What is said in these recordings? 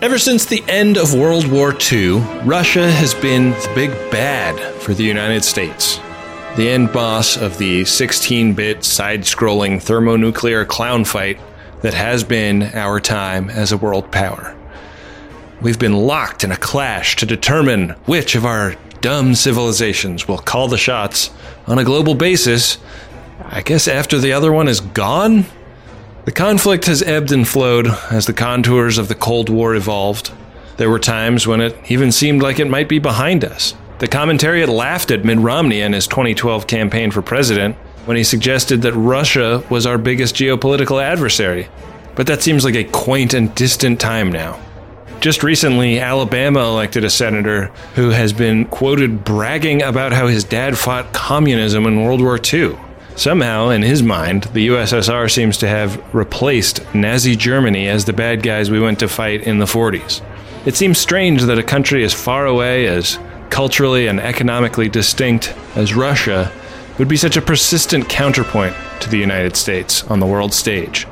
Ever since the end of World War II, Russia has been the big bad for the United States. The end boss of the 16 bit side scrolling thermonuclear clown fight that has been our time as a world power. We've been locked in a clash to determine which of our dumb civilizations will call the shots on a global basis. I guess after the other one is gone? The conflict has ebbed and flowed as the contours of the Cold War evolved. There were times when it even seemed like it might be behind us. The commentariat laughed at Mitt Romney and his 2012 campaign for president when he suggested that Russia was our biggest geopolitical adversary. But that seems like a quaint and distant time now. Just recently, Alabama elected a senator who has been quoted bragging about how his dad fought communism in World War II. Somehow, in his mind, the USSR seems to have replaced Nazi Germany as the bad guys we went to fight in the 40s. It seems strange that a country as far away, as culturally and economically distinct as Russia, would be such a persistent counterpoint to the United States on the world stage.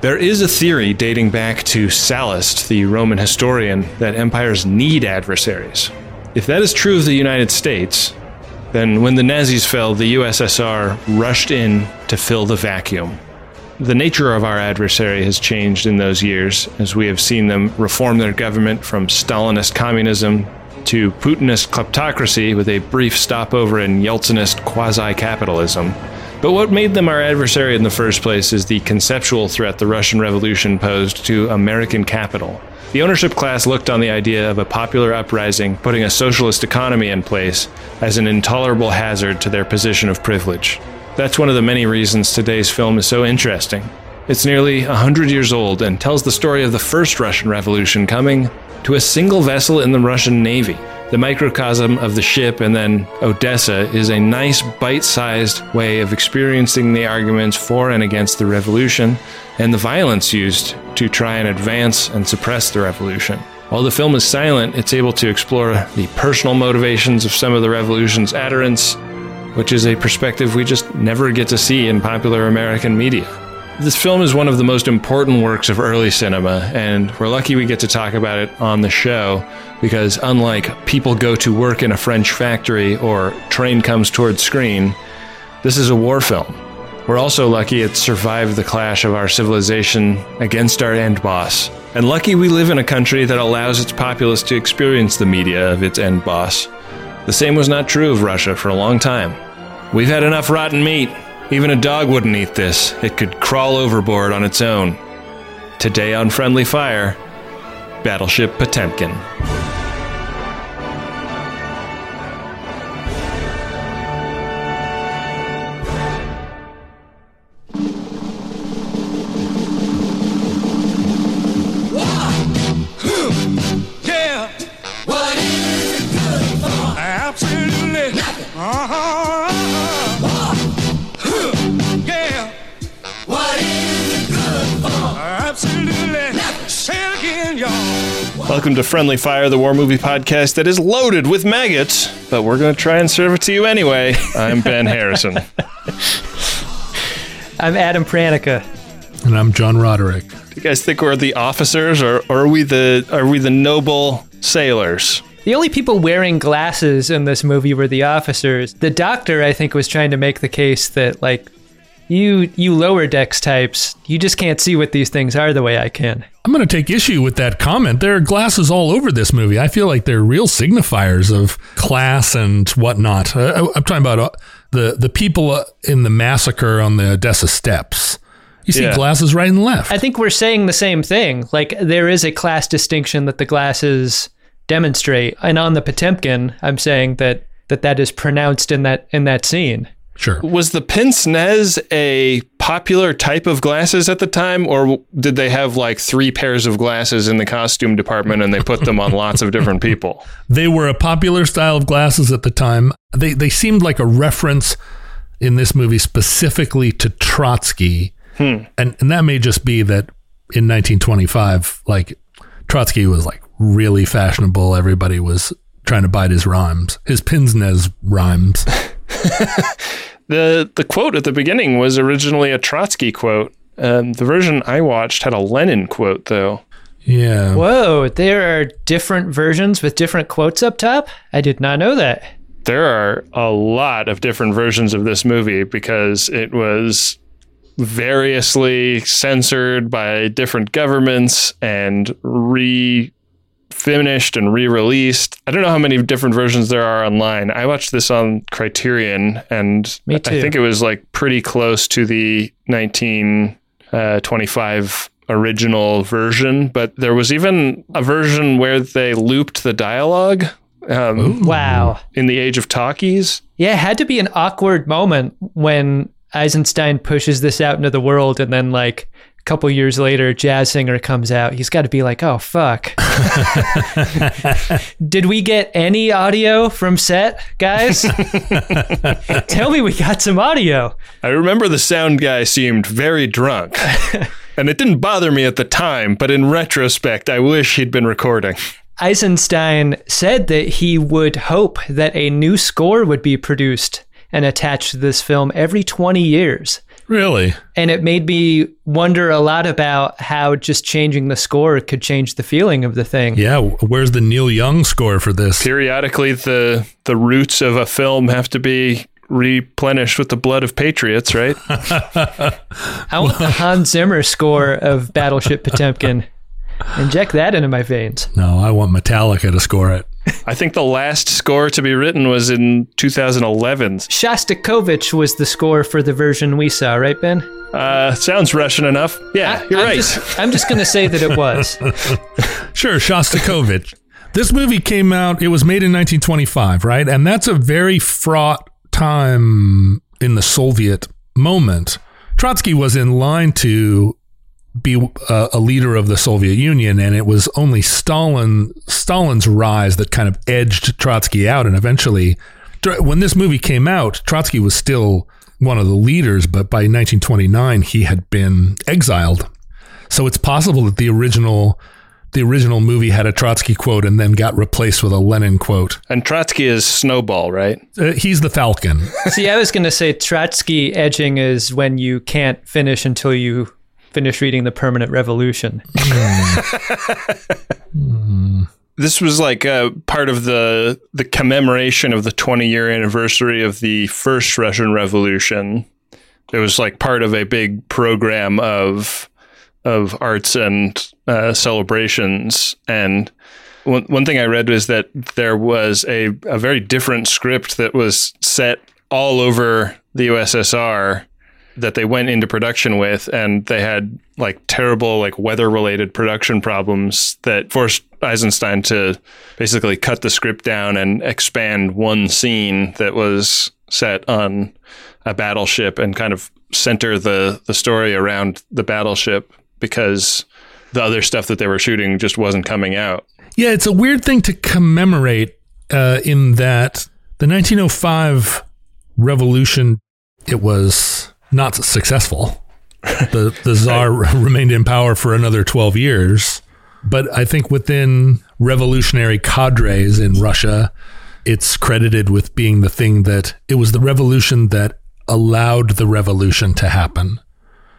There is a theory dating back to Sallust, the Roman historian, that empires need adversaries. If that is true of the United States, then, when the Nazis fell, the USSR rushed in to fill the vacuum. The nature of our adversary has changed in those years, as we have seen them reform their government from Stalinist communism to Putinist kleptocracy with a brief stopover in Yeltsinist quasi capitalism. But what made them our adversary in the first place is the conceptual threat the Russian Revolution posed to American capital. The ownership class looked on the idea of a popular uprising putting a socialist economy in place as an intolerable hazard to their position of privilege. That's one of the many reasons today's film is so interesting. It's nearly a hundred years old and tells the story of the first Russian Revolution coming to a single vessel in the Russian Navy. The microcosm of the ship and then Odessa is a nice bite sized way of experiencing the arguments for and against the revolution and the violence used to try and advance and suppress the revolution. While the film is silent, it's able to explore the personal motivations of some of the revolution's adherents, which is a perspective we just never get to see in popular American media. This film is one of the most important works of early cinema, and we're lucky we get to talk about it on the show because, unlike People Go to Work in a French Factory or Train Comes Toward Screen, this is a war film. We're also lucky it survived the clash of our civilization against our end boss. And lucky we live in a country that allows its populace to experience the media of its end boss. The same was not true of Russia for a long time. We've had enough rotten meat. Even a dog wouldn't eat this. It could crawl overboard on its own. Today on Friendly Fire, Battleship Potemkin. To Friendly Fire, the war movie podcast that is loaded with maggots, but we're going to try and serve it to you anyway. I'm Ben Harrison. I'm Adam Pranica. And I'm John Roderick. Do you guys think we're the officers, or, or are we the are we the noble sailors? The only people wearing glasses in this movie were the officers. The doctor, I think, was trying to make the case that like you you lower decks types, you just can't see what these things are the way I can. I'm going to take issue with that comment. There are glasses all over this movie. I feel like they're real signifiers of class and whatnot. Uh, I'm talking about uh, the the people uh, in the massacre on the Odessa steps. You see Yeah. glasses right and left. I think we're saying the same thing. Like there is a class distinction that the glasses demonstrate, and on the Potemkin, I'm saying that that that is pronounced in that in that scene. Sure. Was the pince nez a popular type of glasses at the time, or did they have like three pairs of glasses in the costume department and they put them on lots of different people? They were a popular style of glasses at the time. They they seemed like a reference in this movie specifically to Trotsky. Hmm. And and that may just be that in 1925 like Trotsky was like really fashionable. Everybody was trying to bite his rhymes. His pince nez rhymes. The the quote at the beginning was originally a Trotsky quote. Um, the version I watched had a Lenin quote, though. Yeah. Whoa, there are different versions with different quotes up top? I did not know that. There are a lot of different versions of this movie because it was variously censored by different governments and re finished and re-released. I don't know how many different versions there are online. I watched this on Criterion and Me I think it was like pretty close to the 1925 original version, but there was even a version where they looped the dialogue um, Wow. in the age of talkies. Yeah, it had to be an awkward moment when Eisenstein pushes this out into the world and then like a couple years later Jazz Singer comes out. He's got to be like, "Oh fuck." Did we get any audio from set, guys? Tell me we got some audio. I remember the sound guy seemed very drunk. and it didn't bother me at the time, but in retrospect, I wish he'd been recording. Eisenstein said that he would hope that a new score would be produced and attached to this film every 20 years. Really? And it made me wonder a lot about how just changing the score could change the feeling of the thing. Yeah. Where's the Neil Young score for this? Periodically, the, the roots of a film have to be replenished with the blood of patriots, right? I want the Hans Zimmer score of Battleship Potemkin. Inject that into my veins. No, I want Metallica to score it. I think the last score to be written was in 2011. Shostakovich was the score for the version we saw, right, Ben? Uh, sounds Russian enough. Yeah, you're I'm right. Just, I'm just going to say that it was. Sure, Shostakovich. this movie came out, it was made in 1925, right? And that's a very fraught time in the Soviet moment. Trotsky was in line to be a, a leader of the Soviet Union, and it was only Stalin Stalin's rise that kind of edged Trotsky out. And eventually, when this movie came out, Trotsky was still one of the leaders, but by 1929 he had been exiled. So it's possible that the original the original movie had a Trotsky quote and then got replaced with a Lenin quote. and Trotsky is Snowball, right? Uh, he's the Falcon. See, I was going to say Trotsky edging is when you can't finish until you finish reading The Permanent Revolution. This was like uh, part of the the commemoration of the 20 year anniversary of the first Russian Revolution. It was like part of a big program of of arts and uh, celebrations. And one one thing I read was that there was a a very different script that was set all over the USSR that they went into production with and they had like terrible like weather related production problems that forced Eisenstein to basically cut the script down and expand one scene that was set on a battleship and kind of center the the story around the battleship because the other stuff that they were shooting just wasn't coming out. Yeah, it's a weird thing to commemorate uh, in that the 1905 revolution it was not successful. The the czar remained in power for another 12 years, but I think within revolutionary cadres in Russia, it's credited with being the thing that it was the revolution that allowed the revolution to happen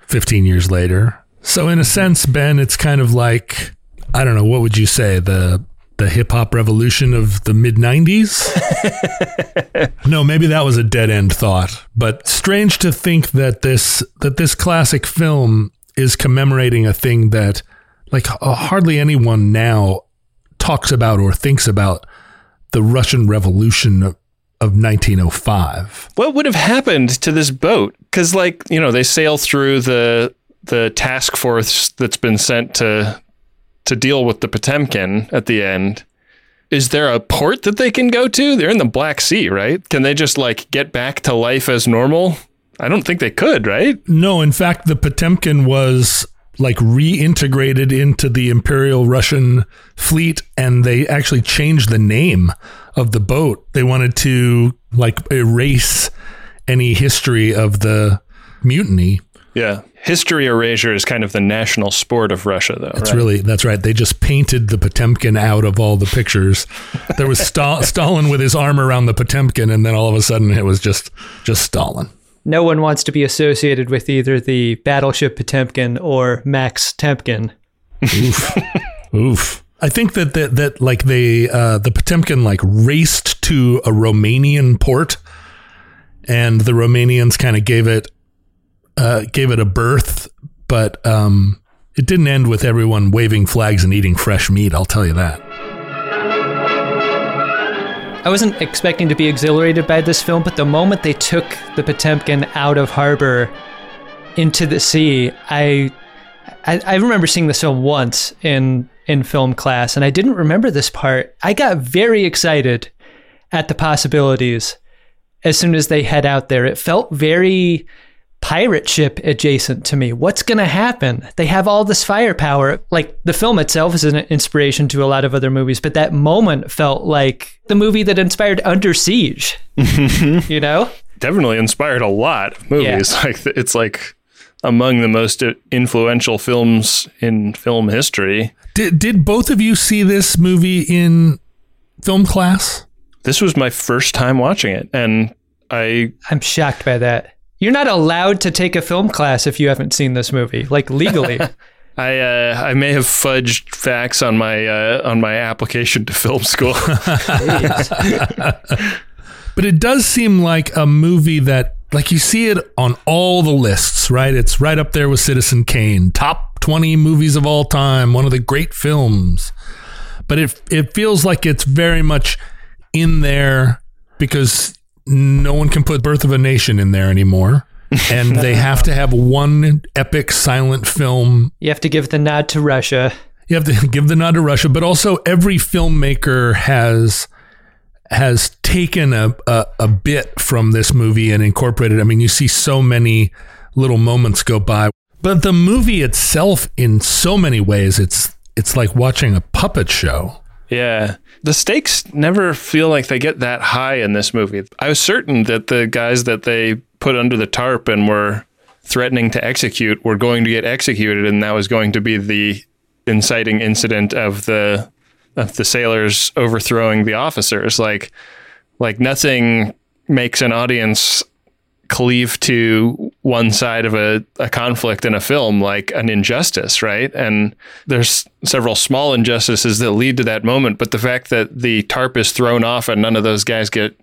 15 years later. So in a sense, Ben, it's kind of like I don't know, what would you say? The the hip hop revolution of the mid 90s? no, maybe that was a dead end thought. But strange to think that this that this classic film is commemorating a thing that like uh, hardly anyone now talks about or thinks about the Russian Revolution of, of 1905. What would have happened to this boat? Because, like, you know, they sail through the the task force that's been sent to to deal with the Potemkin at the end. Is there a port that they can go to? They're in the Black Sea, right? Can they just like get back to life as normal? I don't think they could, right? No, in fact, the Potemkin was like reintegrated into the Imperial Russian fleet and they actually changed the name of the boat. They wanted to like erase any history of the mutiny. Yeah. History erasure is kind of the national sport of Russia, though. That's right? really that's right. They just painted the Potemkin out of all the pictures. There was Sta- Stalin with his arm around the Potemkin, and then all of a sudden it was just just Stalin. No one wants to be associated with either the Battleship Potemkin or Max Temkin. Oof. I think that that, that like they uh, the Potemkin like raced to a Romanian port, and the Romanians kind of gave it uh, gave it a berth, but um, it didn't end with everyone waving flags and eating fresh meat. I'll tell you that. I wasn't expecting to be exhilarated by this film, but the moment they took the Potemkin out of harbor into the sea, I, I I remember seeing this film once in in film class, and I didn't remember this part. I got very excited at the possibilities as soon as they head out there. It felt very pirate ship adjacent to me. What's going to happen? They have all this firepower. Like the film itself is an inspiration to a lot of other movies, but that moment felt like the movie that inspired Under Siege. you know? Definitely inspired a lot of movies. Like it's like among the most influential films in film history. Did did both of you see this movie in film class? This was my first time watching it, and I I'm shocked by that. You're not allowed to take a film class if you haven't seen this movie, like legally. I uh, I may have fudged facts on my uh, on my application to film school. but it does seem like a movie that like you see it on all the lists, right? It's right up there with Citizen Kane, top 20 movies of all time, one of the great films. But it it feels like it's very much in there because no one can put Birth of a Nation in there anymore. and they have to have one epic silent film. You have to give the nod to Russia. You have to give the nod to Russia, but also every filmmaker has has taken a, a, a bit from this movie and incorporated. I mean, you see so many little moments go by, but the movie itself, in so many ways, it's it's like watching a puppet show. Yeah. The stakes never feel like they get that high in this movie. I was certain that the guys that they put under the tarp and were threatening to execute were going to get executed and that was going to be the inciting incident of the of the sailors overthrowing the officers like like nothing makes an audience cleave to one side of a, a conflict in a film like an injustice, right? And there's several small injustices that lead to that moment, but the fact that the tarp is thrown off and none of those guys get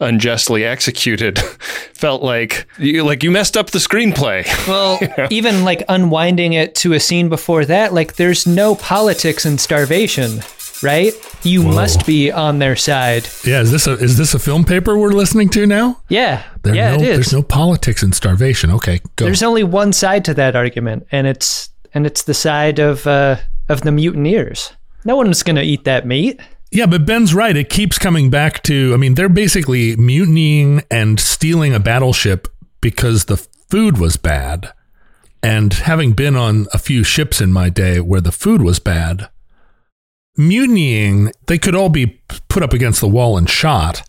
unjustly executed felt like you like you messed up the screenplay. Well, you know? even like unwinding it to a scene before that, like there's no politics in starvation right? You Whoa. must be on their side. Yeah, is this a is this a film paper we're listening to now? Yeah, there yeah, no, it is. There's no politics in starvation. Okay, go. There's only one side to that argument, and it's and it's the side of uh, of the mutineers. No one's going to eat that meat. Yeah, but Ben's right. It keeps coming back to. I mean, they're basically mutinying and stealing a battleship because the food was bad. And having been on a few ships in my day where the food was bad, mutinying, they could all be put up against the wall and shot.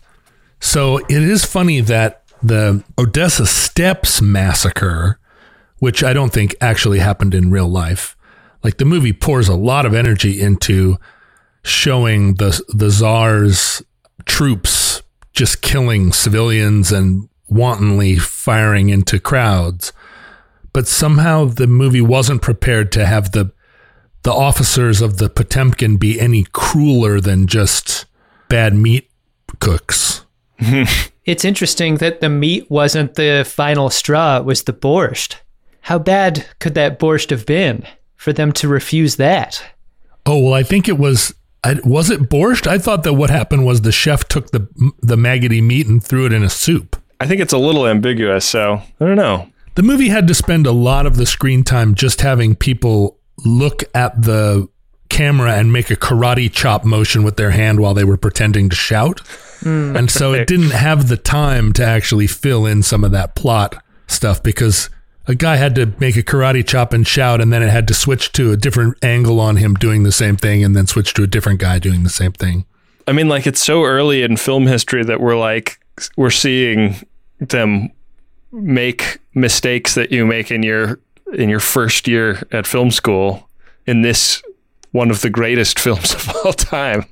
So it is funny that the Odessa Steps massacre, which I don't think actually happened in real life, like the movie pours a lot of energy into showing the the czar's troops just killing civilians and wantonly firing into crowds. But somehow the movie wasn't prepared to have the the officers of the Potemkin be any crueler than just bad meat cooks. it's interesting that the meat wasn't the final straw, it was the borscht. How bad could that borscht have been for them to refuse that? Oh, well, I think it was I, was it borscht? I thought that what happened was the chef took the the maggoty meat and threw it in a soup. I think it's a little ambiguous, so I don't know. The movie had to spend a lot of the screen time just having people look at the camera and make a karate chop motion with their hand while they were pretending to shout. Mm. And so it didn't have the time to actually fill in some of that plot stuff because a guy had to make a karate chop and shout, and then it had to switch to a different angle on him doing the same thing, and then switch to a different guy doing the same thing. I mean, like it's so early in film history that we're like we're seeing them make mistakes that you make in your in your first year at film school in this one of the greatest films of all time.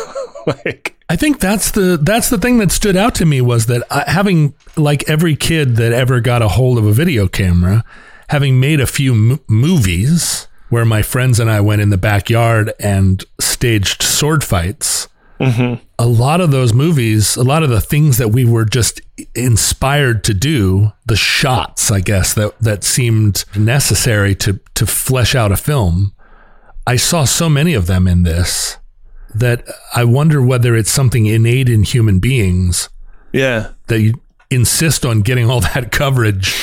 like I think that's the that's the thing that stood out to me was that I, having like every kid that ever got a hold of a video camera, having made a few m- movies, where my friends and I went in the backyard and staged sword fights. A lot of those movies, a lot of the things that we were just inspired to do, the shots, I guess, that, that seemed necessary to, to flesh out a film, I saw so many of them in this that I wonder whether it's something innate in human beings Yeah. that you insist on getting all that coverage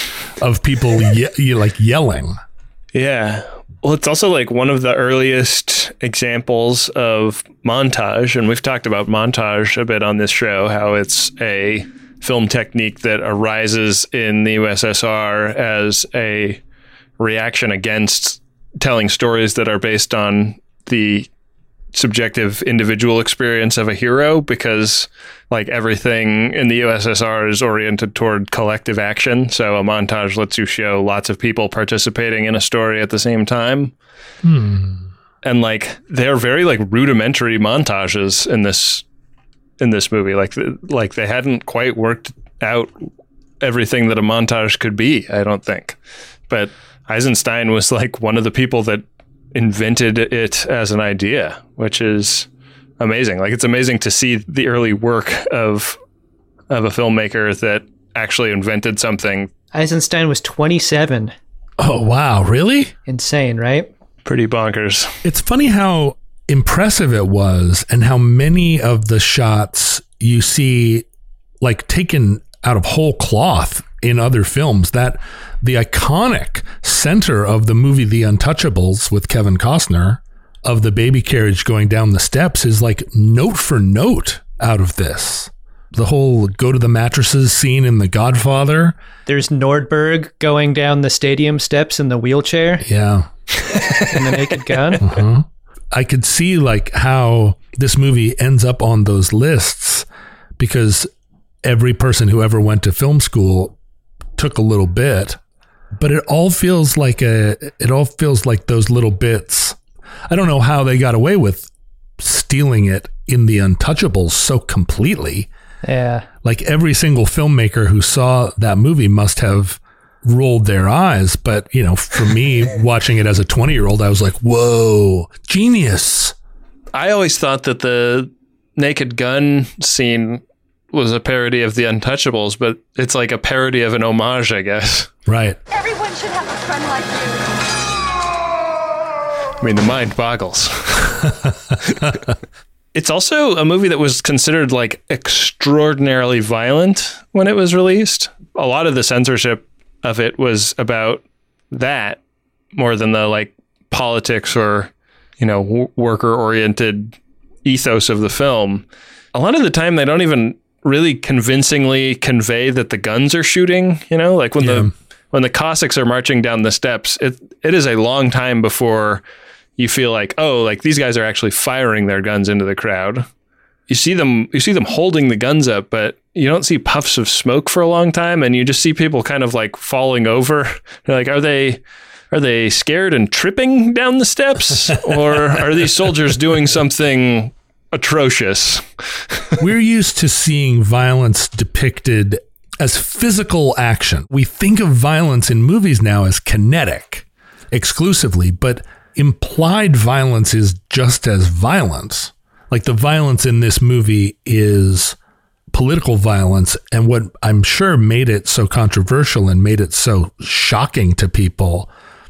of people ye- like yelling. Yeah. Well, it's also like one of the earliest examples of montage. And we've talked about montage a bit on this show, how it's a film technique that arises in the USSR as a reaction against telling stories that are based on the subjective individual experience of a hero because like everything in the USSR is oriented toward collective action. So a montage lets you show lots of people participating in a story at the same time. Hmm. And like they're very like rudimentary montages in this in this movie. Like like they hadn't quite worked out everything that a montage could be, I don't think. But Eisenstein was like one of the people that invented it as an idea, which is amazing. Like it's amazing to see the early work of of a filmmaker that actually invented something Eisenstein was 27. Oh, wow. Really? Insane, right? pretty bonkers. It's funny how impressive it was and how many of the shots you see like taken out of whole cloth in other films that the iconic center of the movie The Untouchables with Kevin Costner of the baby carriage going down the steps is like note for note out of this. The whole go to the mattresses scene in The Godfather. There's Nordberg going down the stadium steps in the wheelchair Yeah. in the Naked Gun. Uh-huh. I could see like how this movie ends up on those lists because every person who ever went to film school took a little bit, but it all feels like a it all feels like those little bits. I don't know how they got away with stealing it in the untouchables so completely. Yeah. Like every single filmmaker who saw that movie must have rolled their eyes, but you know, for me watching it as a 20-year-old, I was like, "Whoa, genius." I always thought that the Naked Gun scene was a parody of The Untouchables, but it's like a parody of an homage, I guess. Right. Everyone should have a friend like you. I mean, the mind boggles. it's also a movie that was considered like extraordinarily violent when it was released. A lot of the censorship of it was about that more than the like politics or, you know, w- worker oriented ethos of the film. A lot of the time, they don't even really convincingly convey that the guns are shooting, you know, like when Yeah. the when the Cossacks are marching down the steps, it it is a long time before you feel like, oh, like these guys are actually firing their guns into the crowd. You see them you see them holding the guns up, but you don't see puffs of smoke for a long time and you just see people kind of like falling over. You're like, are they are they scared and tripping down the steps? or are these soldiers doing something atrocious? We're used to seeing violence depicted as physical action. We think of violence in movies now as kinetic exclusively, but implied violence is just as violence. Like the violence in this movie is political violence. And what I'm sure made it so controversial and made it so shocking to people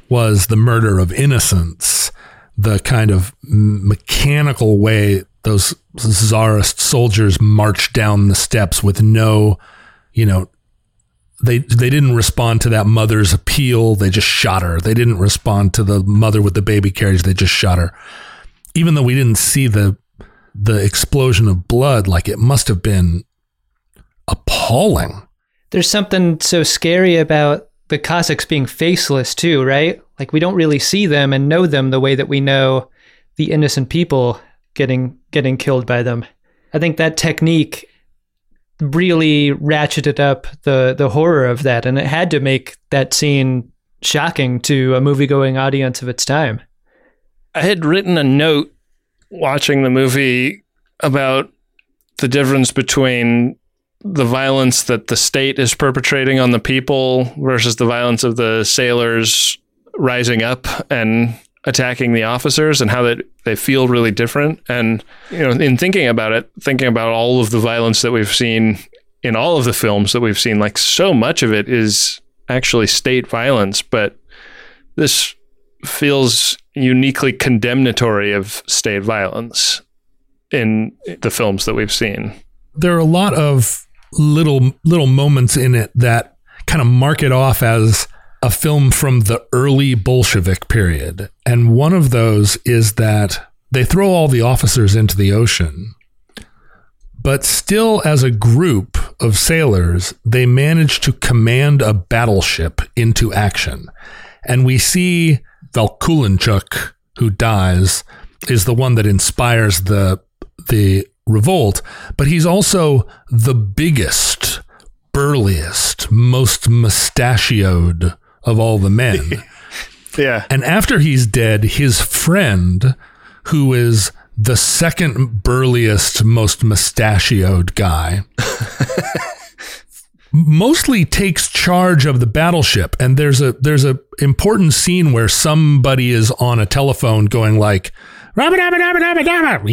was the murder of innocents, the kind of mechanical way those czarist soldiers marched down the steps with no, you know, they they didn't respond to that mother's appeal. They just shot her. They didn't respond to the mother with the baby carriage. They just shot her. Even though we didn't see the the explosion of blood, like it must have been appalling. There's something so scary about the Cossacks being faceless too, right? Like we don't really see them and know them the way that we know the innocent people getting getting killed by them. I think that technique really ratcheted up the the horror of that and it had to make that scene shocking to a movie-going audience of its time. I had written a note watching the movie about the difference between the violence that the state is perpetrating on the people versus the violence of the sailors rising up and attacking the officers and how that they feel really different. And you know, in thinking about it, thinking about all of the violence that we've seen in all of the films that we've seen, like so much of it is actually state violence, but this feels uniquely condemnatory of state violence in the films that we've seen. there are a lot of little little moments in it that kind of mark it off as a film from the early Bolshevik period. And one of those is that they throw all the officers into the ocean. But still, as a group of sailors, they manage to command a battleship into action. And we see Vakulinchuk, who dies, is the one that inspires the the revolt, but he's also the biggest, burliest, most mustachioed of all the men. Yeah. and after he's dead, his friend, who is the second burliest, most mustachioed guy, mostly takes charge of the battleship and there's a there's a important scene where somebody is on a telephone going like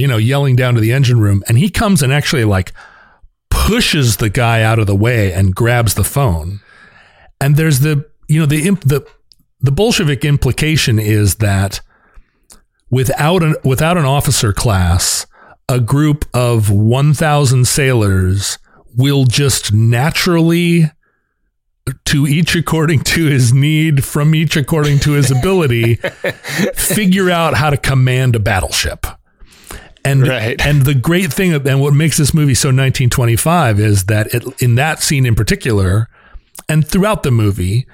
You know yelling down to the engine room and he comes and actually like pushes the guy out of the way and grabs the phone. And there's the you know the imp, the the bolshevik implication is that without an without an officer class a group of 1000 sailors will just naturally to each according to his need from each according to his ability figure out how to command a battleship and Right. and the great thing and what makes this movie so 1925 is that it, in that scene in particular and throughout the movie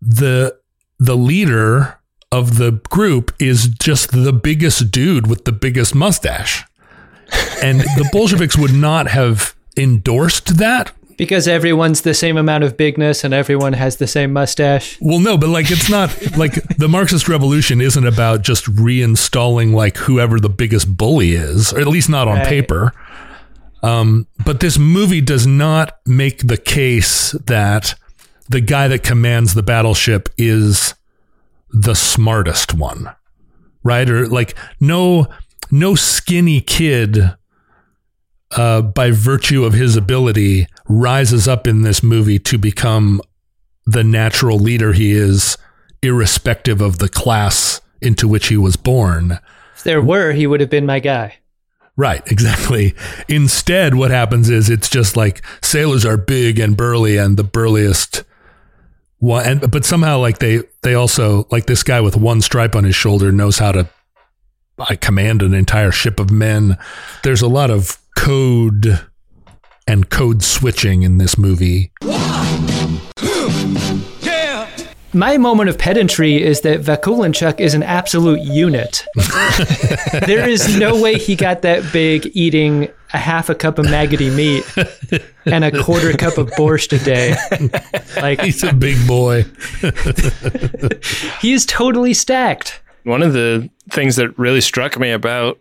the the leader of the group is just the biggest dude with the biggest mustache and the bolsheviks would not have endorsed that Because everyone's the same amount of bigness and everyone has the same mustache. Well, no, but like it's not like the Marxist revolution isn't about just reinstalling like whoever the biggest bully is, or at least not on Right. paper. Um, but this movie does not make the case that the guy that commands the battleship is the smartest one, right? Or like no no skinny kid uh, by virtue of his ability rises up in this movie to become the natural leader he is, irrespective of the class into which he was born. If there were, he would have been my guy. Right, exactly. Instead, what happens is it's just like sailors are big and burly, and the burliest one. And but somehow, like they they also like this guy with one stripe on his shoulder knows how to I command an entire ship of men. There's a lot of code and code switching in this movie. Yeah. My moment of pedantry is that Vakulinchuk is an absolute unit. there is no way he got that big eating a half a cup of maggoty meat and a quarter cup of borscht a day. Like He's a big boy. he is totally stacked. One of the things that really struck me about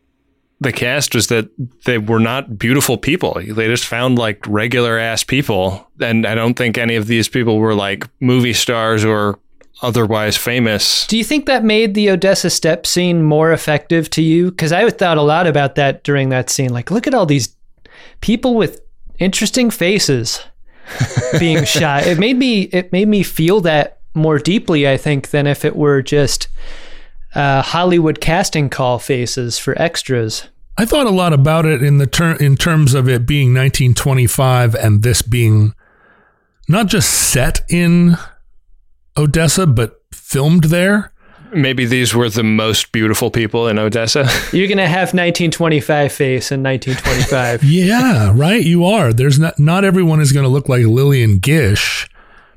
the cast was that they were not beautiful people. They just found like regular ass people. And I don't think any of these people were like movie stars or otherwise famous. Do you think that made the Odessa step scene more effective to you? Because I thought a lot about that during that scene. Like, look at all these people with interesting faces being shot. It made me it made me feel that more deeply. I think than if it were just uh, Hollywood casting call faces for extras. I thought a lot about it in the ter- in terms of it being 1925 and this being not just set in Odessa but filmed there. Maybe these were the most beautiful people in Odessa. You're gonna have 1925 face in 1925. Yeah, right. You are. There's not not everyone is going to look like Lillian Gish.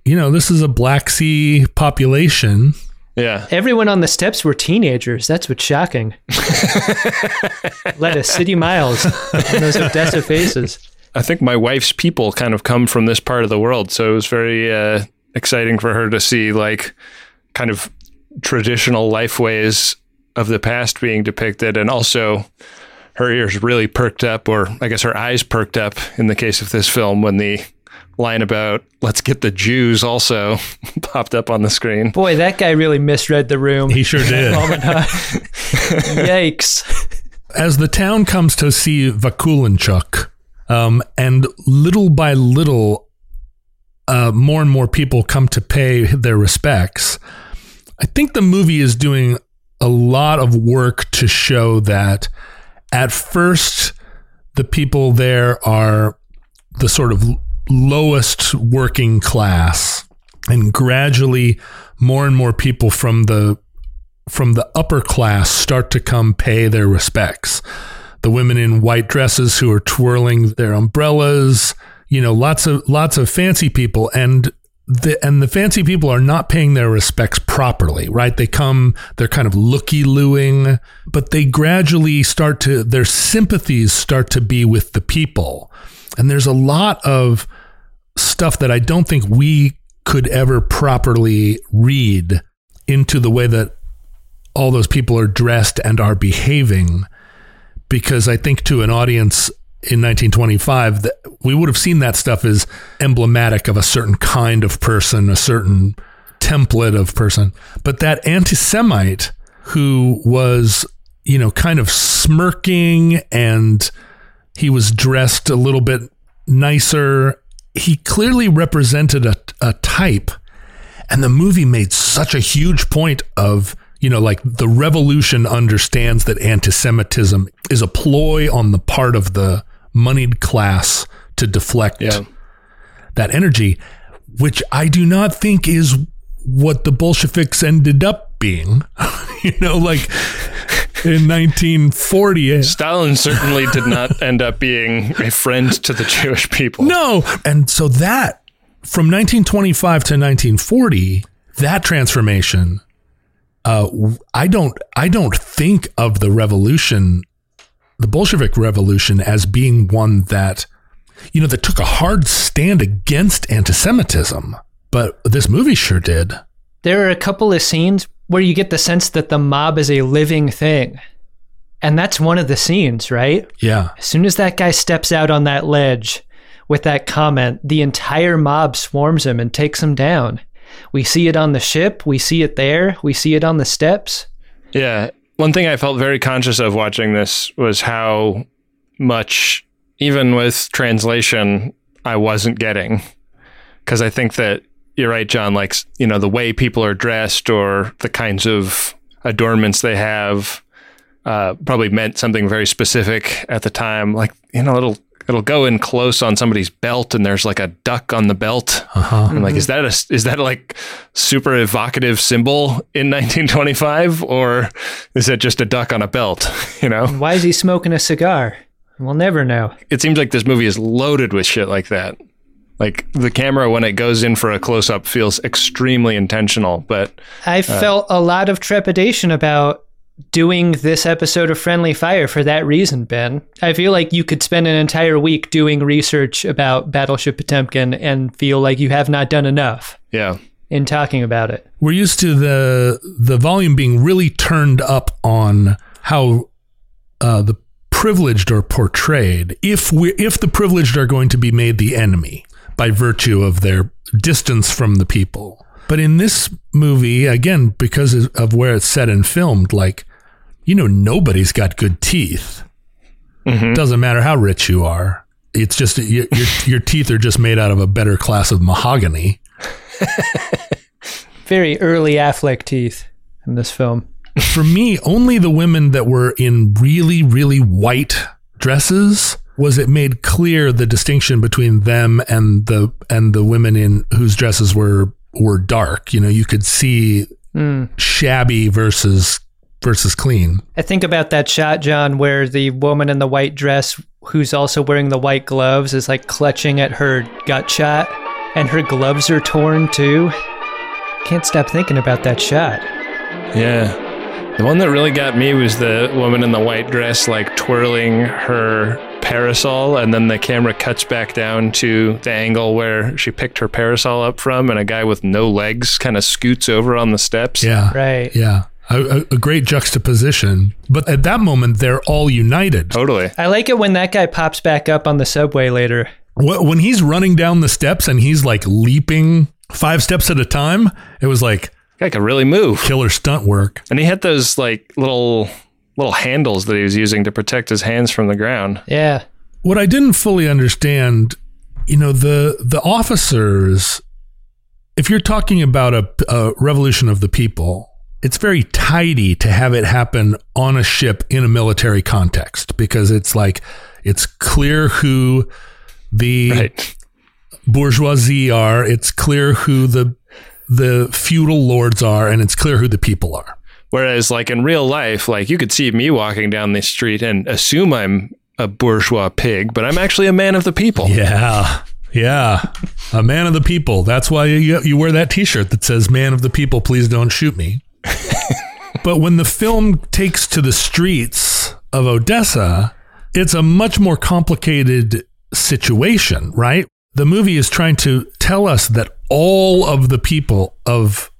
You know, this is a Black Sea population. Yeah. Everyone on the steps were teenagers. That's what's shocking. Led a city miles in those Odessa faces. I think my wife's people kind of come from this part of the world, so it was very uh, exciting for her to see like kind of traditional life ways of the past being depicted, and also her ears really perked up, or I guess her eyes perked up in the case of this film when the line about let's get the Jews also popped up on the screen. Boy, that guy really misread the room. He sure did. Yikes. As the town comes to see Vakulinchuk, um, and little by little, uh, more and more people come to pay their respects. I think the movie is doing a lot of work to show that at first, the people there are the sort of lowest working class, and gradually, more and more people from the from the upper class start to come pay their respects. The women in white dresses who are twirling their umbrellas, you know, lots of lots of fancy people and the and the fancy people are not paying their respects properly, right? They come, they're kind of looky looing, but they gradually start to their sympathies start to be with the people. And there's a lot of stuff that I don't think we could ever properly read into the way that all those people are dressed and are behaving because I think to an audience in 1925 that we would have seen that stuff as emblematic of a certain kind of person, a certain template of person. But that anti-Semite who was, you know, kind of smirking and he was dressed a little bit nicer, he clearly represented a, a type. And the movie made such a huge point of you know, like the revolution understands that anti Semitism is a ploy on the part of the moneyed class to deflect Yeah. that energy, which I do not think is what the Bolsheviks ended up being. you know, like in 1940. Stalin certainly did not end up being a friend to the Jewish people. No. And so that from 1925 to 1940, that transformation, uh, I don't, I don't think of the revolution, the Bolshevik revolution, as being one that, you know, that took a hard stand against anti-Semitism. But this movie sure did. There are a couple of scenes where you get the sense that the mob is a living thing. And that's one of the scenes, right? Yeah. As soon as that guy steps out on that ledge with that comment, the entire mob swarms him and takes him down. We see it on the ship, we see it there, we see it on the steps. Yeah. One thing I felt very conscious of watching this was how much, even with translation, I wasn't getting. Because I think that you're right, John, like, you know, the way people are dressed or the kinds of adornments they have uh, probably meant something very specific at the time. Like, you know, it'll, it'll go in close on somebody's belt and there's like a duck on the belt. Uh-huh. I'm like, is that a is that like super evocative symbol in 1925, or is it just a duck on a belt? You know, Why is he smoking a cigar? We'll never know. it seems like this movie is loaded with shit like that. Like the camera, when it goes in for a close up, feels extremely intentional. But I felt a lot of trepidation about doing this episode of Friendly Fire for that reason, Ben. I feel like you could spend an entire week doing research about Battleship Potemkin and feel like you have not done enough yeah, in talking about it. we're used to the the volume being really turned up on how uh, the privileged are portrayed. If we if the privileged are going to be made the enemy by virtue of their distance from the people. But in this movie, again, because of where it's set and filmed, like you know, nobody's got good teeth. Mm-hmm. Doesn't matter how rich you are. It's just your, your your teeth are just made out of a better class of mahogany. Very early Affleck teeth in this film. for me, only the women that were in really, really white dresses was it made clear the distinction between them and the and the women in whose dresses were were dark. You know, you could see hmm. shabby versus versus clean. I think about that shot, John, where the woman in the white dress, who's also wearing the white gloves, is like clutching at her gut shot, and her gloves are torn too. Can't stop thinking about that shot. yeah. The one that really got me was the woman in the white dress, like twirling her parasol, and then the camera cuts back down to the angle where she picked her parasol up from, and a guy with no legs kind of scoots over on the steps. Yeah. Right. Yeah. A, a, a great juxtaposition. But at that moment, they're all united. Totally. I like it when that guy pops back up on the subway later When he's running down the steps and he's like leaping five steps at a time, it was like Guy could really move. killer stunt work. And he had those like little little handles that he was using to protect his hands from the ground. Yeah. What I didn't fully understand, you know, the the officers. If you're talking about a, a revolution of the people, it's very tidy to have it happen on a ship in a military context because it's like it's clear who the Right. bourgeoisie are, it's clear who the the feudal lords are, and it's clear who the people are. Whereas like in real life, like you could see me walking down the street and assume I'm a bourgeois pig, but I'm actually a man of the people. Yeah. Yeah. A man of the people. That's why you, you wear that t shirt that says, Man of the people, please don't shoot me. but when the film takes to the streets of Odessa, it's a much more complicated situation, right? The movie is trying to tell us that all of the people of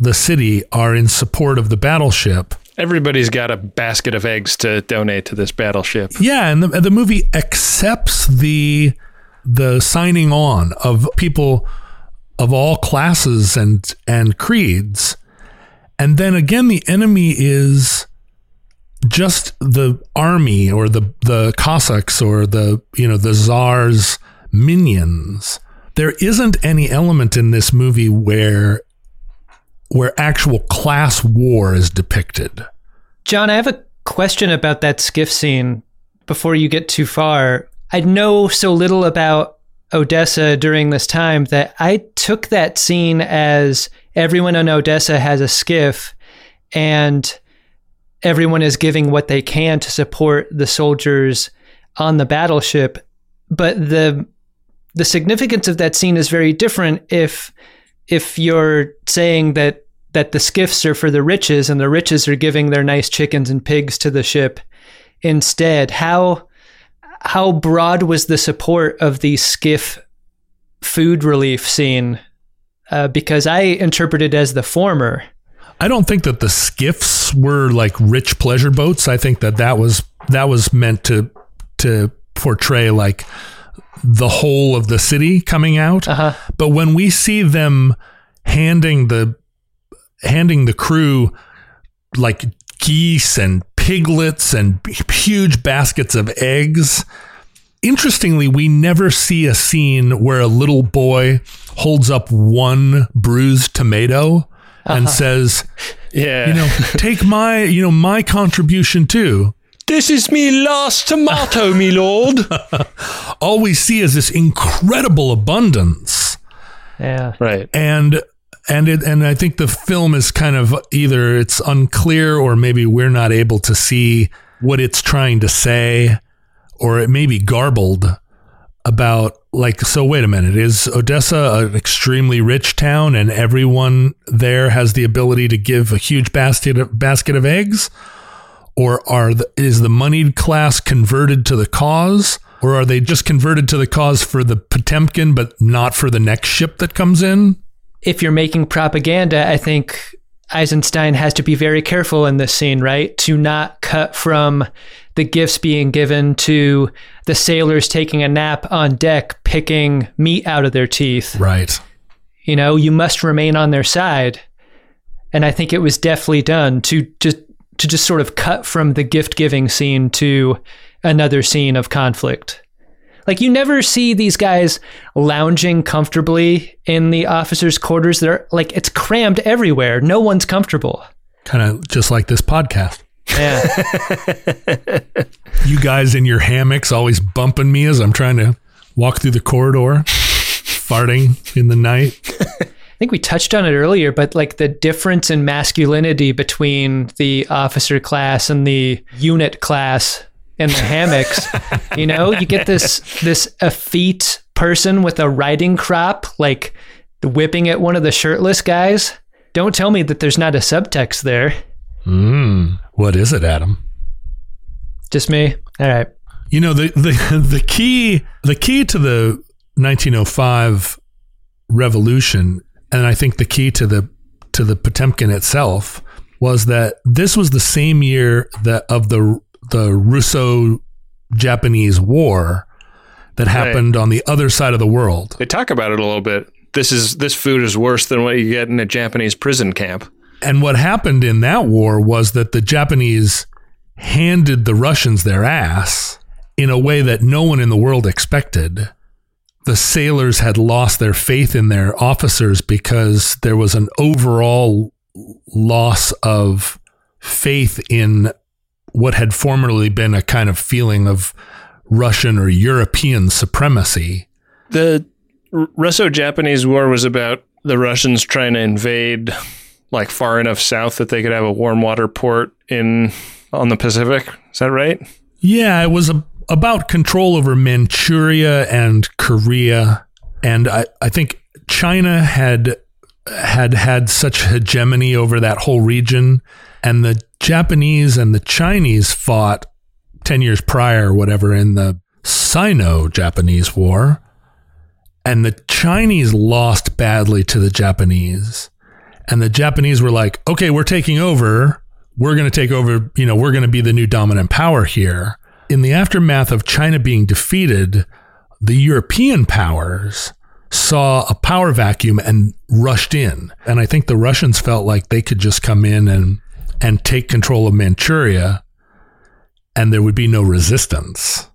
the city are in support of the battleship. Everybody's got a basket of eggs to donate to this battleship. Yeah, and the, the movie accepts the the signing on of people of all classes and and creeds, and then again, the enemy is just the army or the the Cossacks or the you know the Tsar's minions. There isn't any element in this movie where where actual class war is depicted. John, I have a question about that skiff scene before you get too far. I know so little about Odessa during this time that I took that scene as everyone in Odessa has a skiff and everyone is giving what they can to support the soldiers on the battleship. But the the significance of that scene is very different if if you're saying that that the skiffs are for the riches and the riches are giving their nice chickens and pigs to the ship instead how how broad was the support of the skiff food relief scene uh, because i interpreted as the former I don't think that the skiffs were like rich pleasure boats. I think that that was that was meant to to portray like the whole of the city coming out. Uh-huh. But when we see them handing the handing the crew like geese and piglets and huge baskets of eggs, interestingly, we never see a scene where a little boy holds up one bruised tomato and says, Yeah. you know, take my, you know, my contribution too. This is me last tomato, me lord. All we see is this incredible abundance. yeah right. And and it and I think the film is kind of either it's unclear or maybe we're not able to see what it's trying to say or it may be garbled about like so wait a minute is Odessa an extremely rich town and everyone there has the ability to give a huge basket of, basket of eggs or are the, is the moneyed class converted to the cause or are they just converted to the cause for the Potemkin but not for the next ship that comes in if you're making propaganda, I think Eisenstein has to be very careful in this scene, right? To not cut from the gifts being given to the sailors taking a nap on deck, picking meat out of their teeth. right You know, you must remain on their side. And I think it was deftly done to just to just sort of cut from the gift giving scene to another scene of conflict. Like you never see these guys lounging comfortably in the officers' quarters. They're like it's crammed everywhere. No one's comfortable. kind of just like this podcast Yeah. you guys in your hammocks always bumping me as I'm trying to walk through the corridor farting in the night I think we touched on it earlier, but like the difference in masculinity between the officer class and the unit class and the hammocks. you know, you get this this effete person with a riding crop, like whipping at one of the shirtless guys. Don't tell me that there's not a subtext there. mm, what is it adam Just me. All right. You know the the the key the key to the 1905 revolution, and I think the key to the to the Potemkin itself was that this was the same year that of the the Russo Japanese War that happened on the other side of the world. They talk about it a little bit. This is this food is worse than what you get in a Japanese prison camp. And what happened in that war was that the Japanese handed the Russians their ass in a way that no one in the world expected. The sailors had lost their faith in their officers because there was an overall loss of faith in what had formerly been a kind of feeling of Russian or European supremacy. The Russo-Japanese War was about the Russians trying to invade like far enough south that they could have a warm water port in on the Pacific. Is that right? Yeah, it was a, about control over Manchuria and Korea, and I, I think China had had had such hegemony over that whole region, and the Japanese and the Chinese fought ten years prior, whatever, in the Sino-Japanese War, and the Chinese lost badly to the Japanese, and the Japanese were like, "Okay, we're taking over." we're going to take over, you know, we're going to be the new dominant power here. In the aftermath of China being defeated, the European powers saw a power vacuum and rushed in. And I think the Russians felt like they could just come in and and take control of Manchuria and there would be no resistance.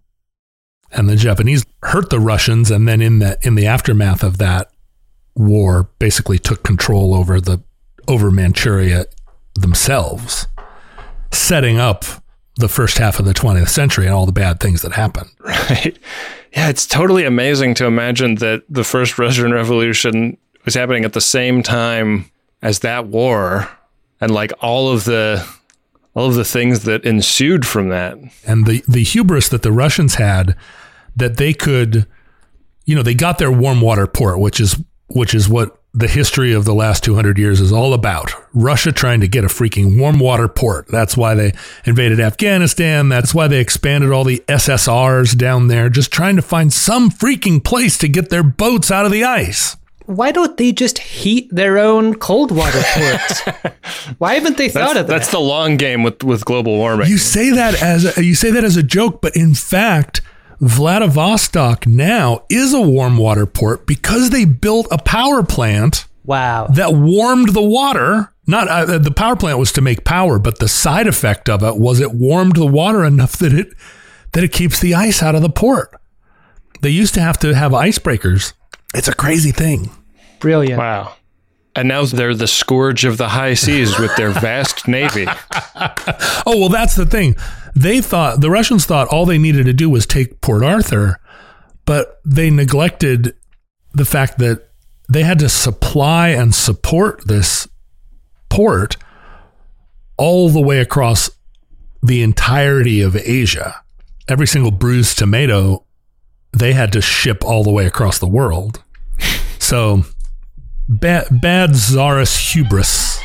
And the Japanese hurt the Russians and then in the in the aftermath of that war basically took control over the over Manchuria themselves setting up the first half of the 20th century and all the bad things that happened. Right. Yeah, it's totally amazing to imagine that the first Russian Revolution was happening at the same time as that war and like all of the all of the things that ensued from that. And the the hubris that the Russians had that they could you know, they got their warm water port, which is which is what the history of the last 200 years is all about. Russia trying to get a freaking warm water port. That's why they invaded Afghanistan. That's why they expanded all the SSRs down there, just trying to find some freaking place to get their boats out of the ice. Why don't they just heat their own cold water ports? Why haven't they thought That's, of that? that's the long game with, with global warming. You say that as a, you say that as a joke, but in fact, Vladivostok now is a warm water port because they built a power plant wow. that warmed the water. Not uh, the power plant was to make power, but the side effect of it was it warmed the water enough that it that it keeps the ice out of the port. They used to have to have icebreakers. It's a crazy thing. Brilliant. wow. And now they're the scourge of the high seas with their vast navy. Oh, well, that's the thing. They thought, the Russians thought all they needed to do was take Port Arthur, but they neglected the fact that they had to supply and support this port all the way across the entirety of Asia. Every single bruised tomato, they had to ship all the way across the world. So, bad, bad czarist hubris.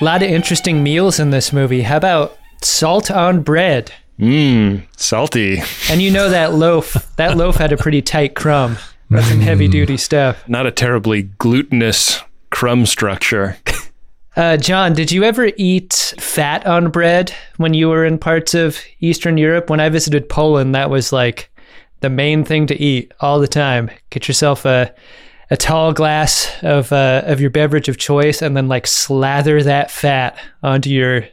A lot of interesting meals in this movie. How about salt on bread? Mmm, salty. And you know that loaf, that loaf had a pretty tight crumb. That's some heavy duty stuff. Not a terribly glutinous crumb structure. Uh, John, did you ever eat fat on bread when you were in parts of Eastern Europe? When I visited Poland, that was like the main thing to eat all the time. Get yourself a a tall glass of uh, of your beverage of choice, and then like slather that fat onto your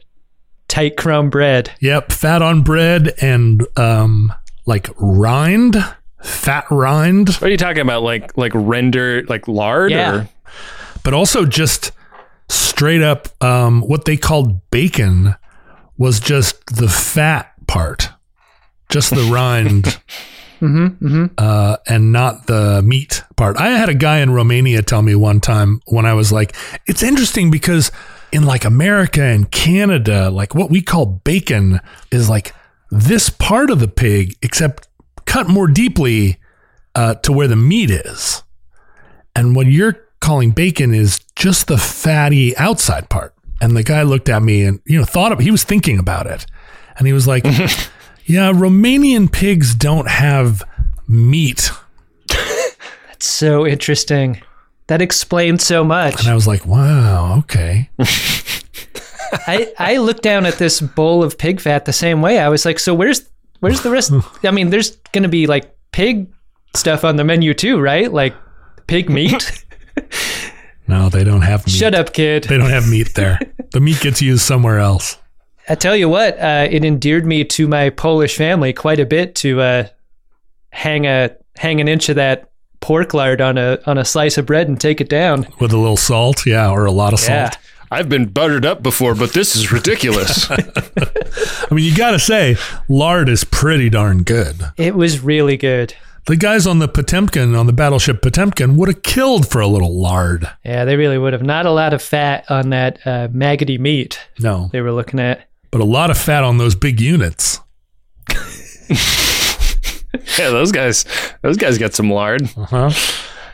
tight crumb bread. Yep, fat on bread and um like rind, fat rind, What are you talking about? Like like render like lard Yeah. or but also just straight up um what they called bacon was just the fat part. Just the rind. Uh, and not the meat part. I had a guy in Romania tell me one time when I was like, it's interesting because in like America and Canada, like what we call bacon is like this part of the pig, except cut more deeply uh, to where the meat is. And what you're calling bacon is just the fatty outside part. And the guy looked at me and, you know, thought of, he was thinking about it. And he was like, yeah, Romanian pigs don't have meat. That's so interesting. That explains so much. And I was like, wow, okay. I I looked down at this bowl of pig fat the same way. I was like, so where's where's the rest? I mean, there's gonna be like pig stuff on the menu too, right? Like pig meat. No, they don't have meat. Shut up, kid. They don't have meat there. the meat gets used somewhere else. I tell you what, uh, it endeared me to my Polish family quite a bit to uh, hang a hang an inch of that pork lard on a on a slice of bread and take it down. With a little salt, yeah, or a lot of Yeah. salt. I've been buttered up before, but this is ridiculous. I mean, you got to say, lard is pretty darn good. It was really good. The guys on the Potemkin, on the battleship Potemkin, would have killed for a little lard. Yeah, they really would have. Not a lot of fat on that uh, maggoty meat No, they were looking at. But a lot of fat on those big units. yeah, those guys, those guys got some lard. Uh huh.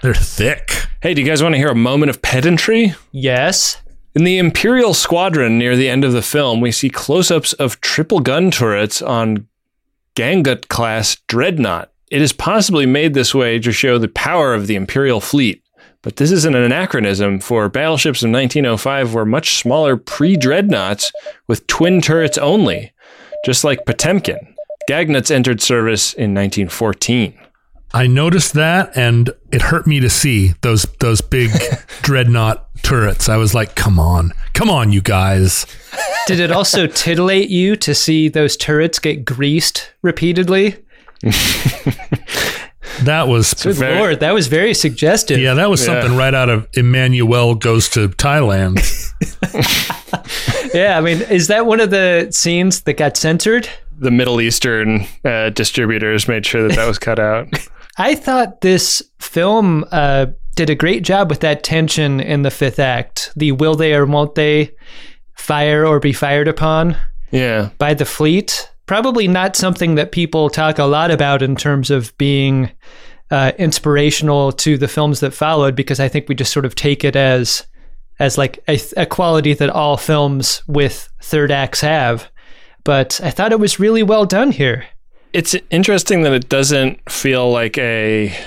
They're thick. Hey, do you guys want to hear a moment of pedantry? Yes. In the Imperial Squadron near the end of the film, we see close ups of triple gun turrets on Gangut class dreadnought. It is possibly made this way to show the power of the Imperial fleet, but this is an anachronism for battleships of 1905 were much smaller pre dreadnoughts with twin turrets only, just like Potemkin. Ganguts entered service in 1914. I noticed that, and it hurt me to see those those big dreadnought turrets. I was like, "Come on, come on, you guys!" Did it also titillate you to see those turrets get greased repeatedly? That was Good very- lord, that was very suggestive. yeah, that was something right out of Emmanuelle goes to Thailand. Yeah, I mean, is that one of the scenes that got censored? The Middle Eastern uh, distributors made sure that that was cut out. I thought this film uh, did a great job with that tension in the fifth act. The will they or won't they fire or be fired upon Yeah. by the fleet. Probably not something that people talk a lot about in terms of being uh, inspirational to the films that followed, because I think we just sort of take it as as like a, a quality that all films with third acts have. But I thought it was really well done here. It's interesting that it doesn't feel like a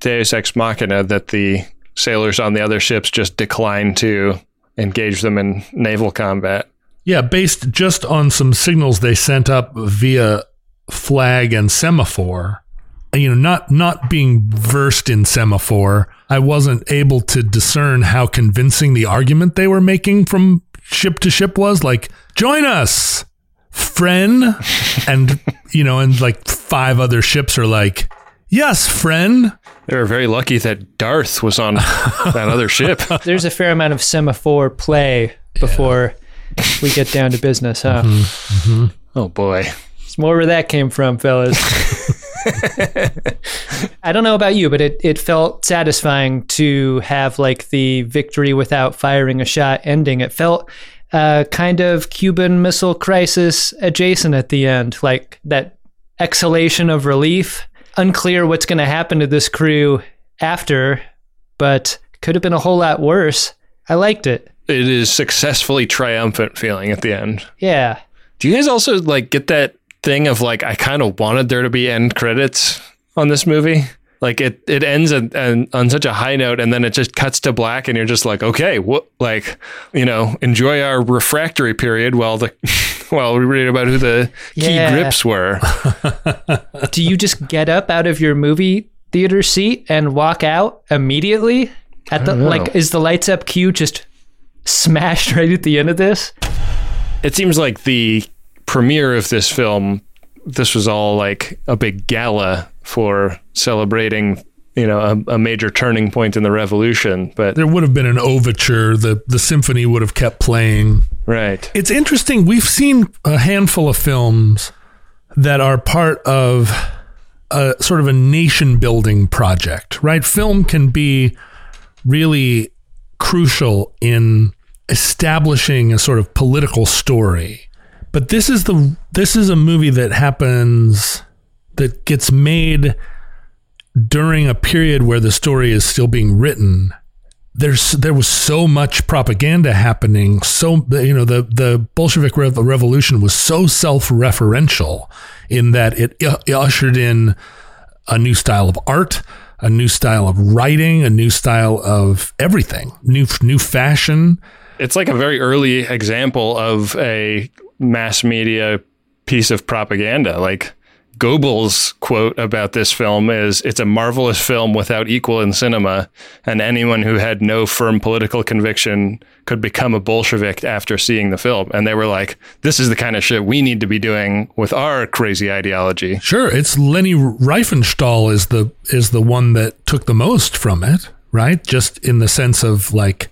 Deus Ex Machina that the sailors on the other ships just decline to engage them in naval combat. Yeah, based just on some signals they sent up via flag and semaphore. You know, not not being versed in semaphore, I wasn't able to discern how convincing the argument they were making from ship to ship was. Like, join us, friend, and you know, and like five other ships are like, yes, friend. They were very lucky that Darth was on that other ship. There's a fair amount of semaphore play before we get down to business, huh? Oh boy. It's more where that came from, fellas. I don't know about you, but it, it felt satisfying to have like the victory without firing a shot ending. It felt uh, kind of Cuban Missile Crisis adjacent at the end, like that exhalation of relief. Unclear what's going to happen to this crew after, but could have been a whole lot worse. I liked it. It is successfully triumphant feeling at the end. Yeah. Do you guys also like get that thing of like I kind of wanted there to be end credits on this movie? Like it, it ends at, and on such a high note, and then it just cuts to black, and you're just like, okay, what? Like, you know, enjoy our refractory period while the while we read about who the key Yeah. grips were. Do you just get up out of your movie theater seat and walk out immediately? At the know. like, is the lights up cue just smashed right at the end of this? It seems like the premiere of this film, this was all like a big gala for celebrating, you know, a, a major turning point in the revolution. But There would have been an overture. The the symphony would have kept playing. right, It's interesting. We've seen a handful of films that are part of a sort of a nation building project, right? Film can be really crucial in establishing a sort of political story. But this is the this is a movie that happens that gets made during a period where the story is still being written there's there was so much propaganda happening so you know the the bolshevik rev- revolution was so self-referential in that it, it ushered in a new style of art a new style of writing a new style of everything new new fashion it's like a very early example of a mass media piece of propaganda. Like Goebbels' quote about this film is It's a marvelous film without equal in cinema, and anyone who had no firm political conviction could become a Bolshevik after seeing the film. And they were like, This is the kind of shit we need to be doing with our crazy ideology. Sure, it's Leni Riefenstahl is the is the one that took the most from it, right? Just in the sense of like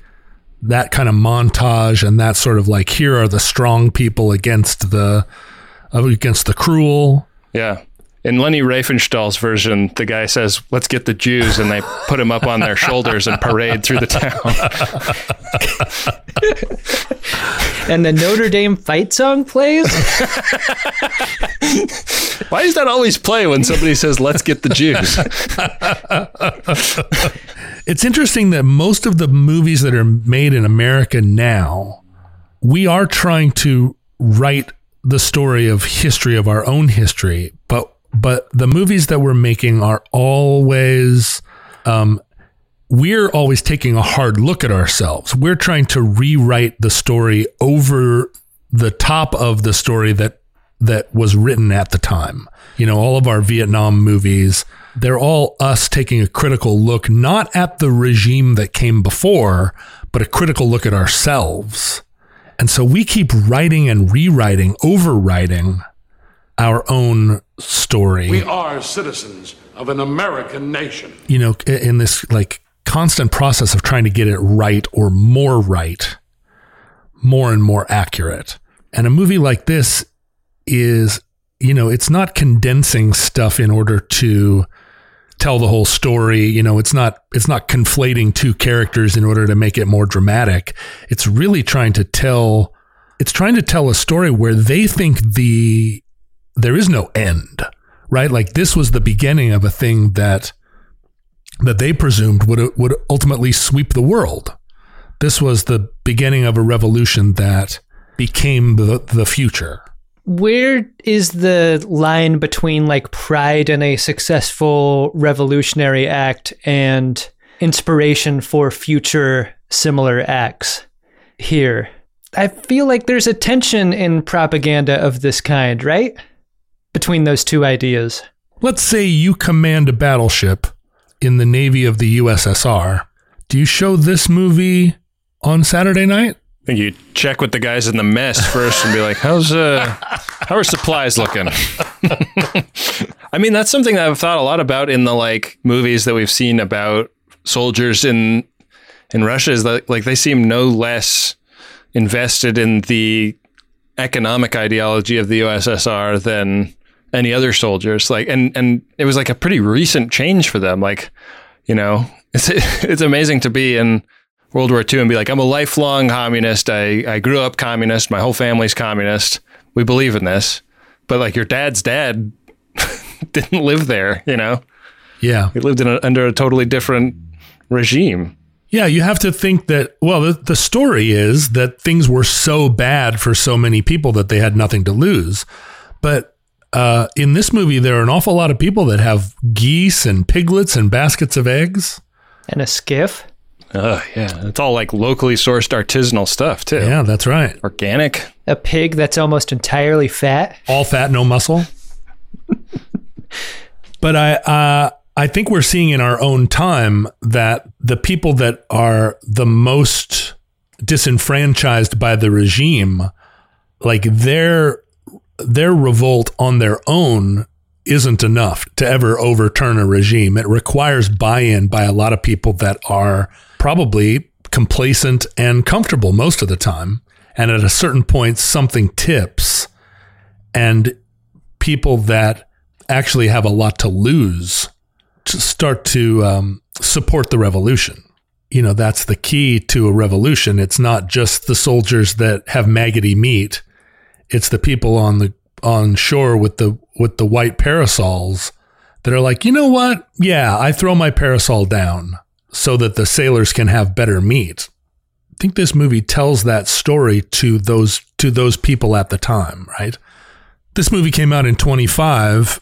that kind of montage and that sort of like here are the strong people against the uh, against the cruel. Yeah. In Leni Riefenstahl's version, the guy says, "Let's get the Jews," and they put him up on their shoulders and parade through the town. And the Notre Dame fight song plays. Why does that always play when somebody says, "Let's get the Jews"? It's interesting that most of the movies that are made in America now, we are trying to write the story of history of our own history, but but the movies that we're making are always um, we're always taking a hard look at ourselves. We're trying to rewrite the story over the top of the story that that was written at the time. You know, all of our Vietnam movies, they're all us taking a critical look not at the regime that came before, but a critical look at ourselves. And so we keep writing and rewriting, overwriting our own story. We are citizens of an American nation. you know, in this like constant process of trying to get it right or more right, more and more accurate. And a movie like this is, you know, it's not condensing stuff in order to tell the whole story. You know, it's not it's not conflating two characters in order to make it more dramatic. It's really trying to tell it's trying to tell a story where they think the there is no end, right? Like this was the beginning of a thing that that they presumed would would ultimately sweep the world. This was the beginning of a revolution that became the the future. Where is the line between like pride in a successful revolutionary act and inspiration for future similar acts here? I feel like there's a tension in propaganda of this kind, right? Between those two ideas. Let's say you command a battleship in the navy of the USSR. Do you show this movie on Saturday night? I think you check with the guys in the mess first and be like, "How's uh, how are supplies looking?" I mean, that's something that I've thought a lot about in the like movies that we've seen about soldiers in in Russia. Is that like they seem no less invested in the economic ideology of the USSR than any other soldiers. Like, and and it was like a pretty recent change for them. Like, you know, it's it's amazing to be in World War II and be like, I'm a lifelong communist. I, I grew up communist. My whole family's communist. We believe in this. But like your dad's dad didn't live there, you know? Yeah. He lived in a, under a totally different regime. Yeah, you have to think that, well, the, the story is that things were so bad for so many people that they had nothing to lose. But uh, in this movie, there are an awful lot of people that have geese and piglets and baskets of eggs. And a skiff. Oh, yeah. It's all like locally sourced artisanal stuff, too. Yeah, that's right. Organic. A pig that's almost entirely fat. All fat, no muscle. but I, uh, I think we're seeing in our own time that the people that are the most disenfranchised by the regime, like their their revolt on their own isn't enough to ever overturn a regime. It requires buy-in by a lot of people that are probably complacent and comfortable most of the time. And at a certain point, something tips, and people that actually have a lot to lose to start to um, support the revolution. You know, that's the key to a revolution. It's not just the soldiers that have maggoty meat. It's the people on the on shore with the with the white parasols that are like, you know what? Yeah, I throw my parasol down so that the sailors can have better meat. I think this movie tells that story to those to those people at the time, right? This movie came out in 25.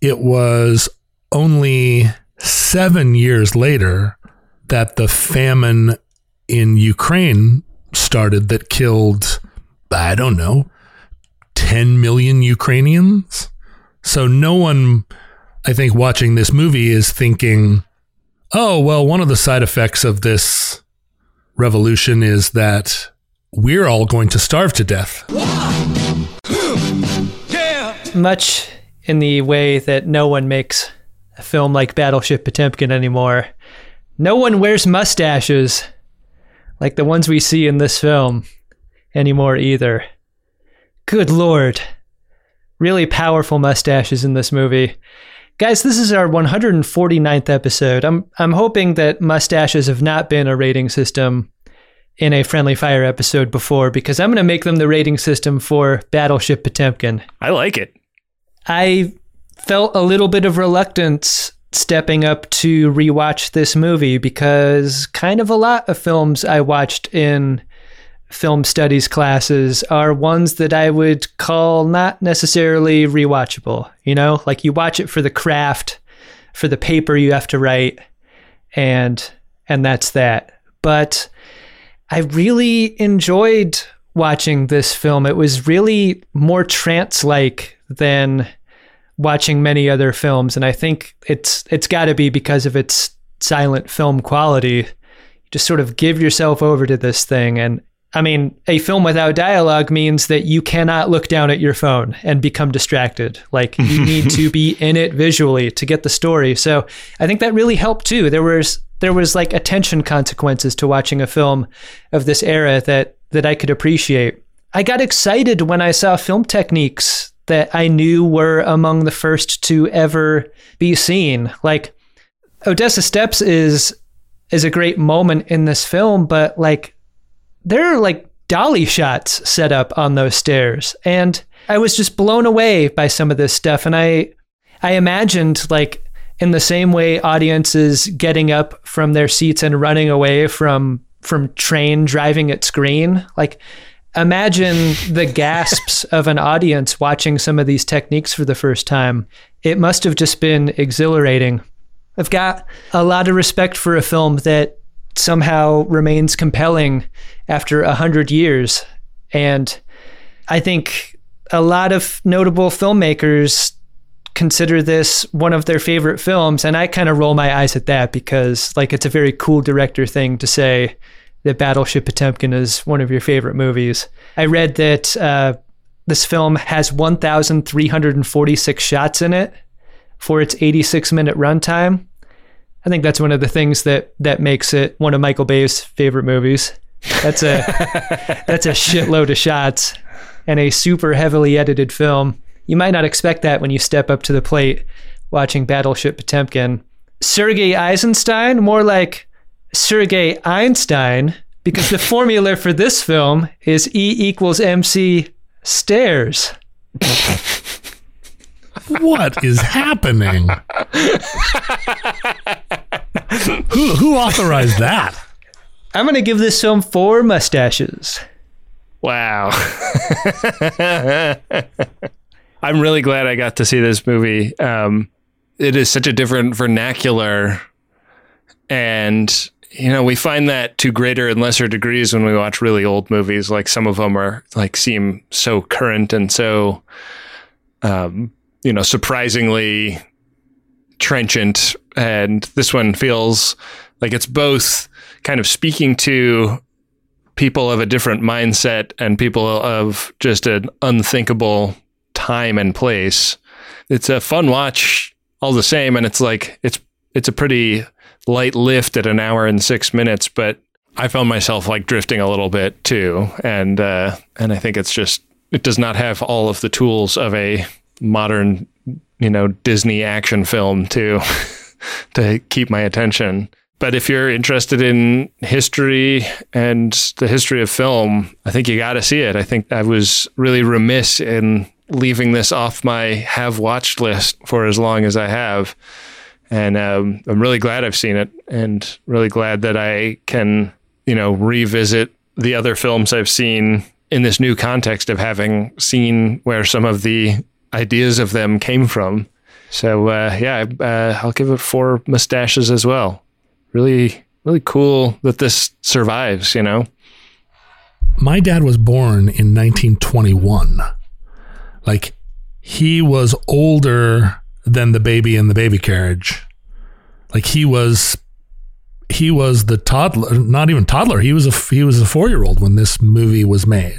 It was only 7 years later that the famine in Ukraine started that killed, I don't know, 10 million Ukrainians. So no one, I think, watching this movie is thinking, oh, well, one of the side effects of this revolution is that we're all going to starve to death. Yeah. Much in the way that no one makes a film like Battleship Potemkin anymore. No one wears mustaches like the ones we see in this film anymore either. Good lord. Really powerful mustaches in this movie. Guys, this is our 149th episode. I'm I'm hoping that mustaches have not been a rating system in a friendly fire episode before because I'm going to make them the rating system for Battleship Potemkin. I like it. I felt a little bit of reluctance stepping up to rewatch this movie because kind of a lot of films I watched in film studies classes are ones that I would call not necessarily rewatchable. You know, like you watch it for the craft, for the paper you have to write, and and that's that. But I really enjoyed watching this film. It was really more trance like than watching many other films, and I think it's it's got to be because of its silent film quality. You just sort of give yourself over to this thing, and I mean, a film without dialogue means that you cannot look down at your phone and become distracted. Like you need to be in it visually to get the story. So I think that really helped too. There was there was like attention consequences to watching a film of this era that that I could appreciate. I got excited when I saw film techniques that I knew were among the first to ever be seen. Like Odessa Steps is is a great moment in this film, but like there are like dolly shots set up on those stairs and I was just blown away by some of this stuff and I I imagined like in the same way audiences getting up from their seats and running away from from train driving its screen like imagine the gasps of an audience watching some of these techniques for the first time. It must have just been exhilarating. I've got a lot of respect for a film that somehow remains compelling after a hundred years. And i think a lot of notable filmmakers consider this one of their favorite films. And i kind of roll my eyes at that because like it's a very cool director thing to say that battleship potemkin is one of your favorite movies. I read that uh, this film has 1346 shots in it for its 86 minute runtime. I think that's one of the things that that makes it one of michael bay's favorite movies that's a that's a shitload of shots and a super heavily edited film you might not expect that when you step up to the plate watching Battleship Potemkin. Sergei Eisenstein, more like Sergei Einstein, because the formula for this film is E equals MC stairs. What is happening? who, who authorized that? I'm going to give this film four mustaches. Wow. I'm really glad I got to see this movie. Um, it is such a different vernacular. And, you know, we find that to greater and lesser degrees when we watch really old movies. Like some of them are like seem so current and so, um, you know, surprisingly trenchant. And this one feels like it's both kind of speaking to people of a different mindset and people of just an unthinkable time and place. It's a fun watch all the same, and it's like it's it's a pretty light lift at an hour and six minutes, but I found myself like drifting a little bit too, and uh, and I think it's just it does not have all of the tools of a modern, you know, Disney action film to to keep my attention. But if you're interested in history and the history of film, I think you got to see it. I think I was really remiss in leaving this off my have watched list for as long as I have. And um, I'm really glad I've seen it and really glad that I can, you know, revisit the other films I've seen in this new context of having seen where some of the ideas of them came from. So, uh, yeah, uh, I'll give it four mustaches as well. Really, really cool that this survives, you know? my dad was born in 1921. Like he was older than the baby in the baby carriage. Like he was he was the toddler, not even toddler. He was a he was a 4-year-old when this movie was made.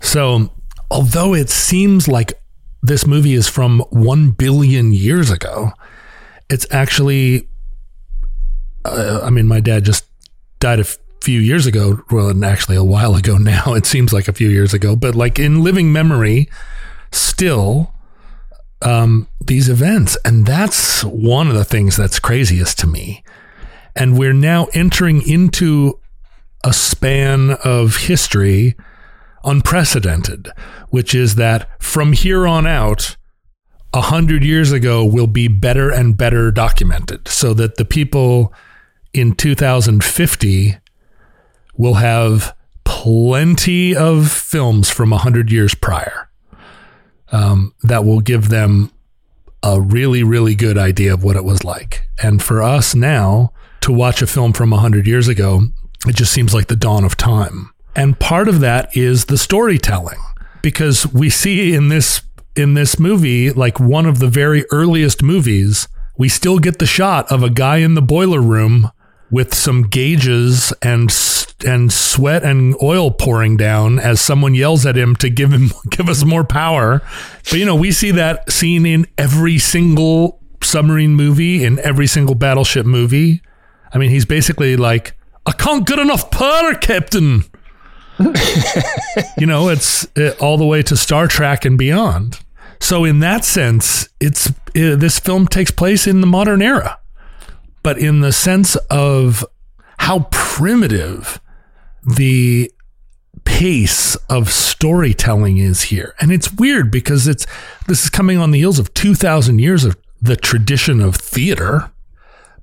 So, although it seems like this movie is from 1 billion years ago, it's actually uh, I mean, my dad just died a few years ago. Well, actually a while ago now. It seems like a few years ago, but like in living memory, still um, these events. And that's one of the things that's craziest to me. And we're now entering into a span of history unprecedented, which is that from here on out, a hundred years ago will be better and better documented so that the people in 2050 we'll have plenty of films from 100 years prior um, that will give them a really, really good idea of what it was like. And for us now to watch a film from 100 years ago, it just seems like the dawn of time. And part of that is the storytelling because we see in this in this movie like one of the very earliest movies we still get the shot of a guy in the boiler room with some gauges and and sweat and oil pouring down as someone yells at him to give him give us more power. But you know, we see that scene in every single submarine movie, in every single battleship movie. I mean, he's basically like, "I can't get enough power, Captain." you know, it's it, all the way to Star Trek and beyond. So, in that sense, it's it, this film takes place in the modern era but in the sense of how primitive the pace of storytelling is here. And it's weird because it's this is coming on the heels of 2000 years of the tradition of theater,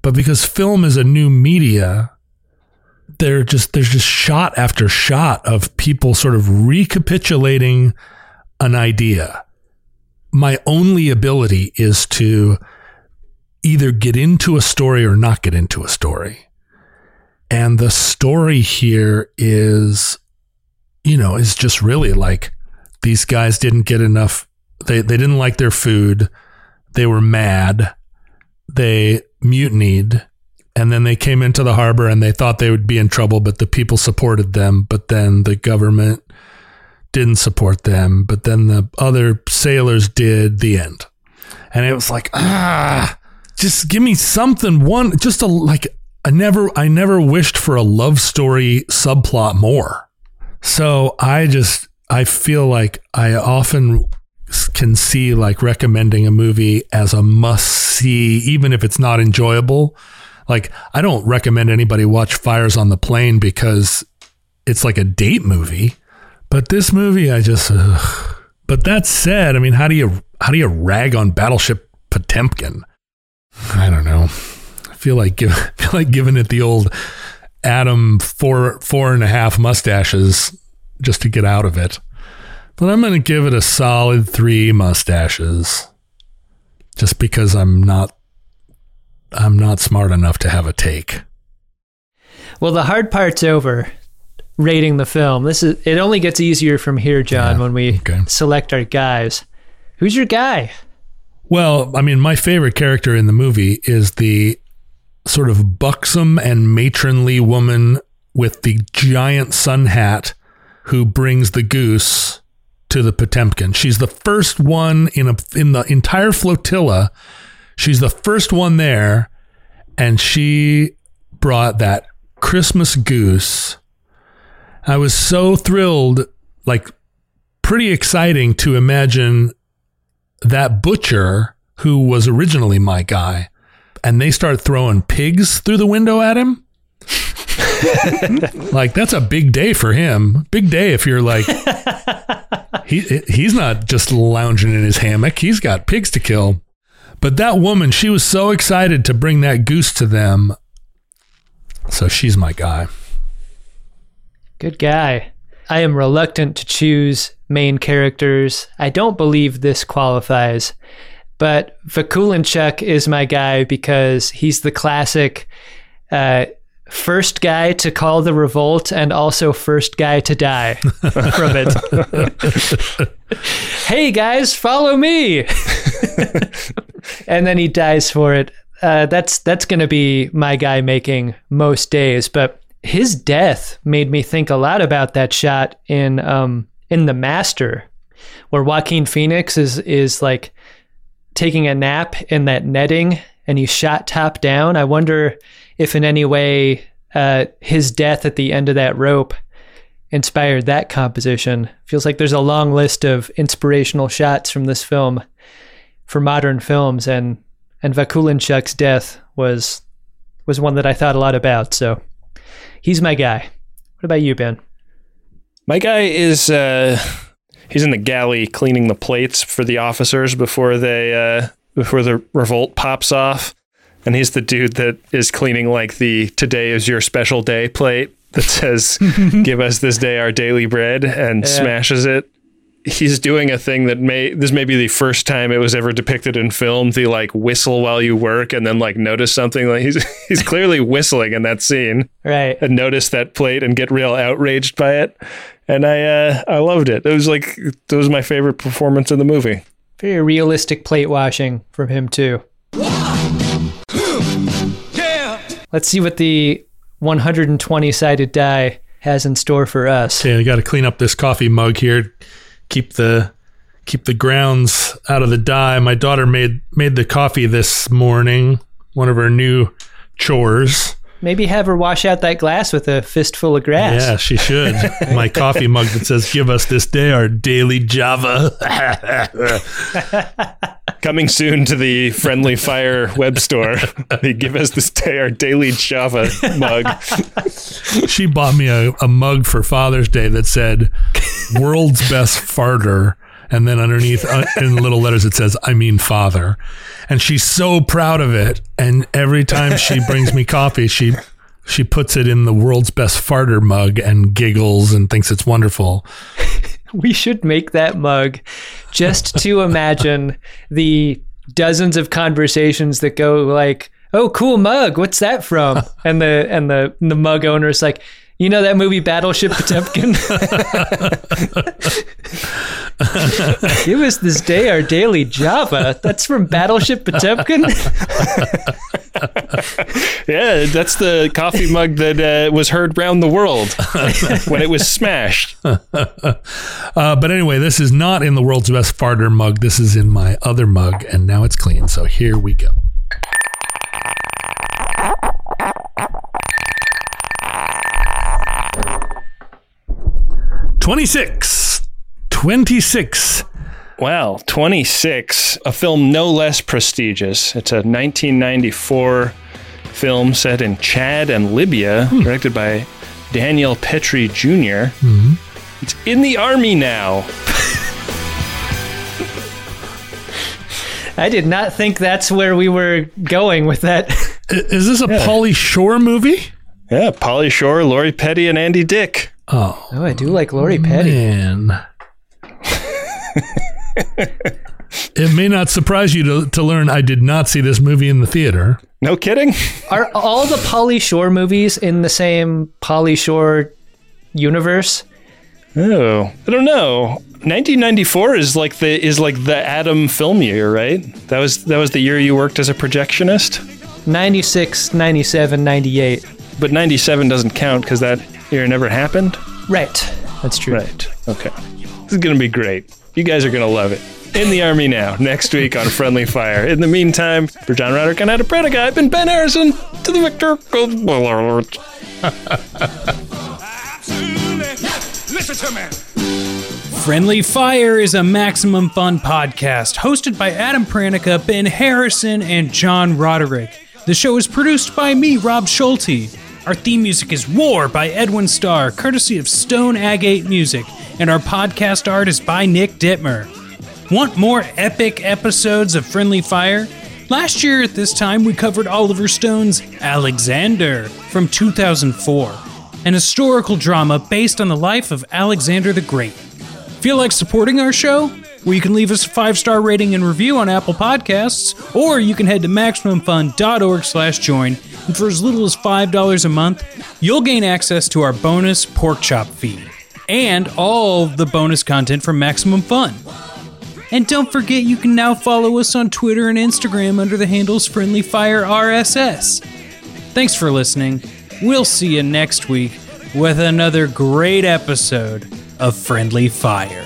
but because film is a new media, there just there's just shot after shot of people sort of recapitulating an idea. My only ability is to either get into a story or not get into a story. And the story here is, you know, is just really like these guys didn't get enough. They, they didn't like their food. They were mad. They mutinied. And then they came into the harbor and they thought they would be in trouble, but the people supported them. But then the government didn't support them. But then the other sailors did the end. And it was like, ah, just give me something one just a like I never I never wished for a love story subplot more. So I just I feel like I often can see like recommending a movie as a must see even if it's not enjoyable. Like I don't recommend anybody watch Fires on the Plain because it's like a date movie. But this movie I just ugh. But that said, I mean how do you how do you rag on Battleship Potemkin? I don't know. I feel like give, feel like giving it the old Adam four four and a half mustaches just to get out of it. But I'm going to give it a solid three mustaches, just because I'm not I'm not smart enough to have a take. Well, the hard part's over. Rating the film. This is it. Only gets easier from here, John. Yeah, when we okay. select our guys. Who's your guy? Well, I mean, my favorite character in the movie is the sort of buxom and matronly woman with the giant sun hat who brings the goose to the Potemkin. She's the first one in a in the entire flotilla. She's the first one there, and she brought that Christmas goose. I was so thrilled, like pretty exciting to imagine that butcher who was originally my guy and they start throwing pigs through the window at him. Like that's a big day for him. Big day if you're like he he's not just lounging in his hammock. He's got pigs to kill. But that woman she was so excited to bring that goose to them. So she's my guy. Good guy. I am reluctant to choose main characters. I don't believe this qualifies, but Vakulinchuk is my guy because he's the classic uh, first guy to call the revolt and also first guy to die from it. hey guys, follow me. and then he dies for it. Uh, that's that's going to be my guy making most days, but his death made me think a lot about that shot in um, in The Master, where Joaquin Phoenix is is like taking a nap in that netting and he's shot top down. I wonder if in any way uh, his death at the end of that rope inspired that composition. Feels like there's a long list of inspirational shots from this film for modern films, and and Vakulinchuk's death was was one that I thought a lot about. So he's my guy. What about you, Ben? My guy is uh, he's in the galley cleaning the plates for the officers before they uh, before the revolt pops off, and he's the dude that is cleaning like the "Today is your special day" plate that says "Give us this day our daily bread" and Yeah. smashes it. He's doing a thing that may this may be the first time it was ever depicted in film. The like whistle while you work and then like notice something. Like he's he's clearly whistling in that scene Right. and notice that plate and get real outraged by it. And I uh, I loved it. It was like it was my favorite performance in the movie. Very realistic plate washing from him too. Yeah. Let's see what the 120 sided die has in store for us. Okay, I got to clean up this coffee mug here. Keep the keep the grounds out of the die. My daughter made made the coffee this morning. One of her new chores. Maybe have her wash out that glass with a fistful of grass. Yeah, she should. My coffee mug that says "Give us this day our daily Java." Coming soon to the Friendly Fire web store. they give us this day our daily Java mug. she bought me a, a mug for Father's Day that said "World's Best Farter," and then underneath uh, in little letters it says "I mean father," and she's so proud of it. And every time she brings me coffee, she she puts it in the world's best farter mug and giggles and thinks it's wonderful. We should make that mug just to imagine the dozens of conversations that go like, "Oh, cool mug. What's that from?" And the and the the mug owner is like, "You know that movie Battleship Potemkin?" Give us this day our daily Java. That's from Battleship Potemkin. Yeah, that's the coffee mug that uh, was heard round the world when it was smashed. Uh, but anyway, this is not in the world's best farter mug. This is in my other mug, and now it's clean. So here we go. Twenty-six. Twenty-six. Wow, 26, a film no less prestigious. It's a 1994 film set in Chad and Libya, hmm. directed by Daniel Petrie junior mm-hmm. It's in the army now. I did not think that's where we were going with that. Is this a Pauly Shore movie? Yeah, Pauly Shore, Lori Petty, and Andy Dick. Oh, Oh, I do like Lori Petty. man. it may not surprise you to, to learn I did not see this movie in the theater. No kidding? Are all the Pauly Shore movies in the same Pauly Shore universe? Oh, I don't know. 1994 is like the is like the Adam film year, right? That was that was the year you worked as a projectionist. 96, 97, 98. But 97 doesn't count because that year never happened. Right. That's true. Right. Okay. This is going to be great. You guys are going to love it. In the Army Now, next week on Friendly Fire. In the meantime, for John Roderick and Adam Pranica, I've been Ben Harrison to the Victor Gold Absolutely. Listen to me. Friendly Fire is a Maximum Fun podcast hosted by Adam Pranica, Ben Harrison, and John Roderick. The show is produced by me, Rob Schulte. Our theme music is War by Edwin Starr, courtesy of Stone Agate Music, and our podcast art is by Nick Dittmer. Want more epic episodes of Friendly Fire? Last year at this time, we covered Oliver Stone's Alexander from 2004, an historical drama based on the life of Alexander the Great. Feel like supporting our show? Where you can leave us a five-star rating and review on Apple Podcasts, or you can head to MaximumFun.org slash join, and for as little as $5 a month, you'll gain access to our bonus pork chop feed, and all the bonus content from Maximum Fun. And don't forget you can now follow us on Twitter and Instagram under the handles Friendly Fire RSS. Thanks for listening. We'll see you next week with another great episode of Friendly Fire.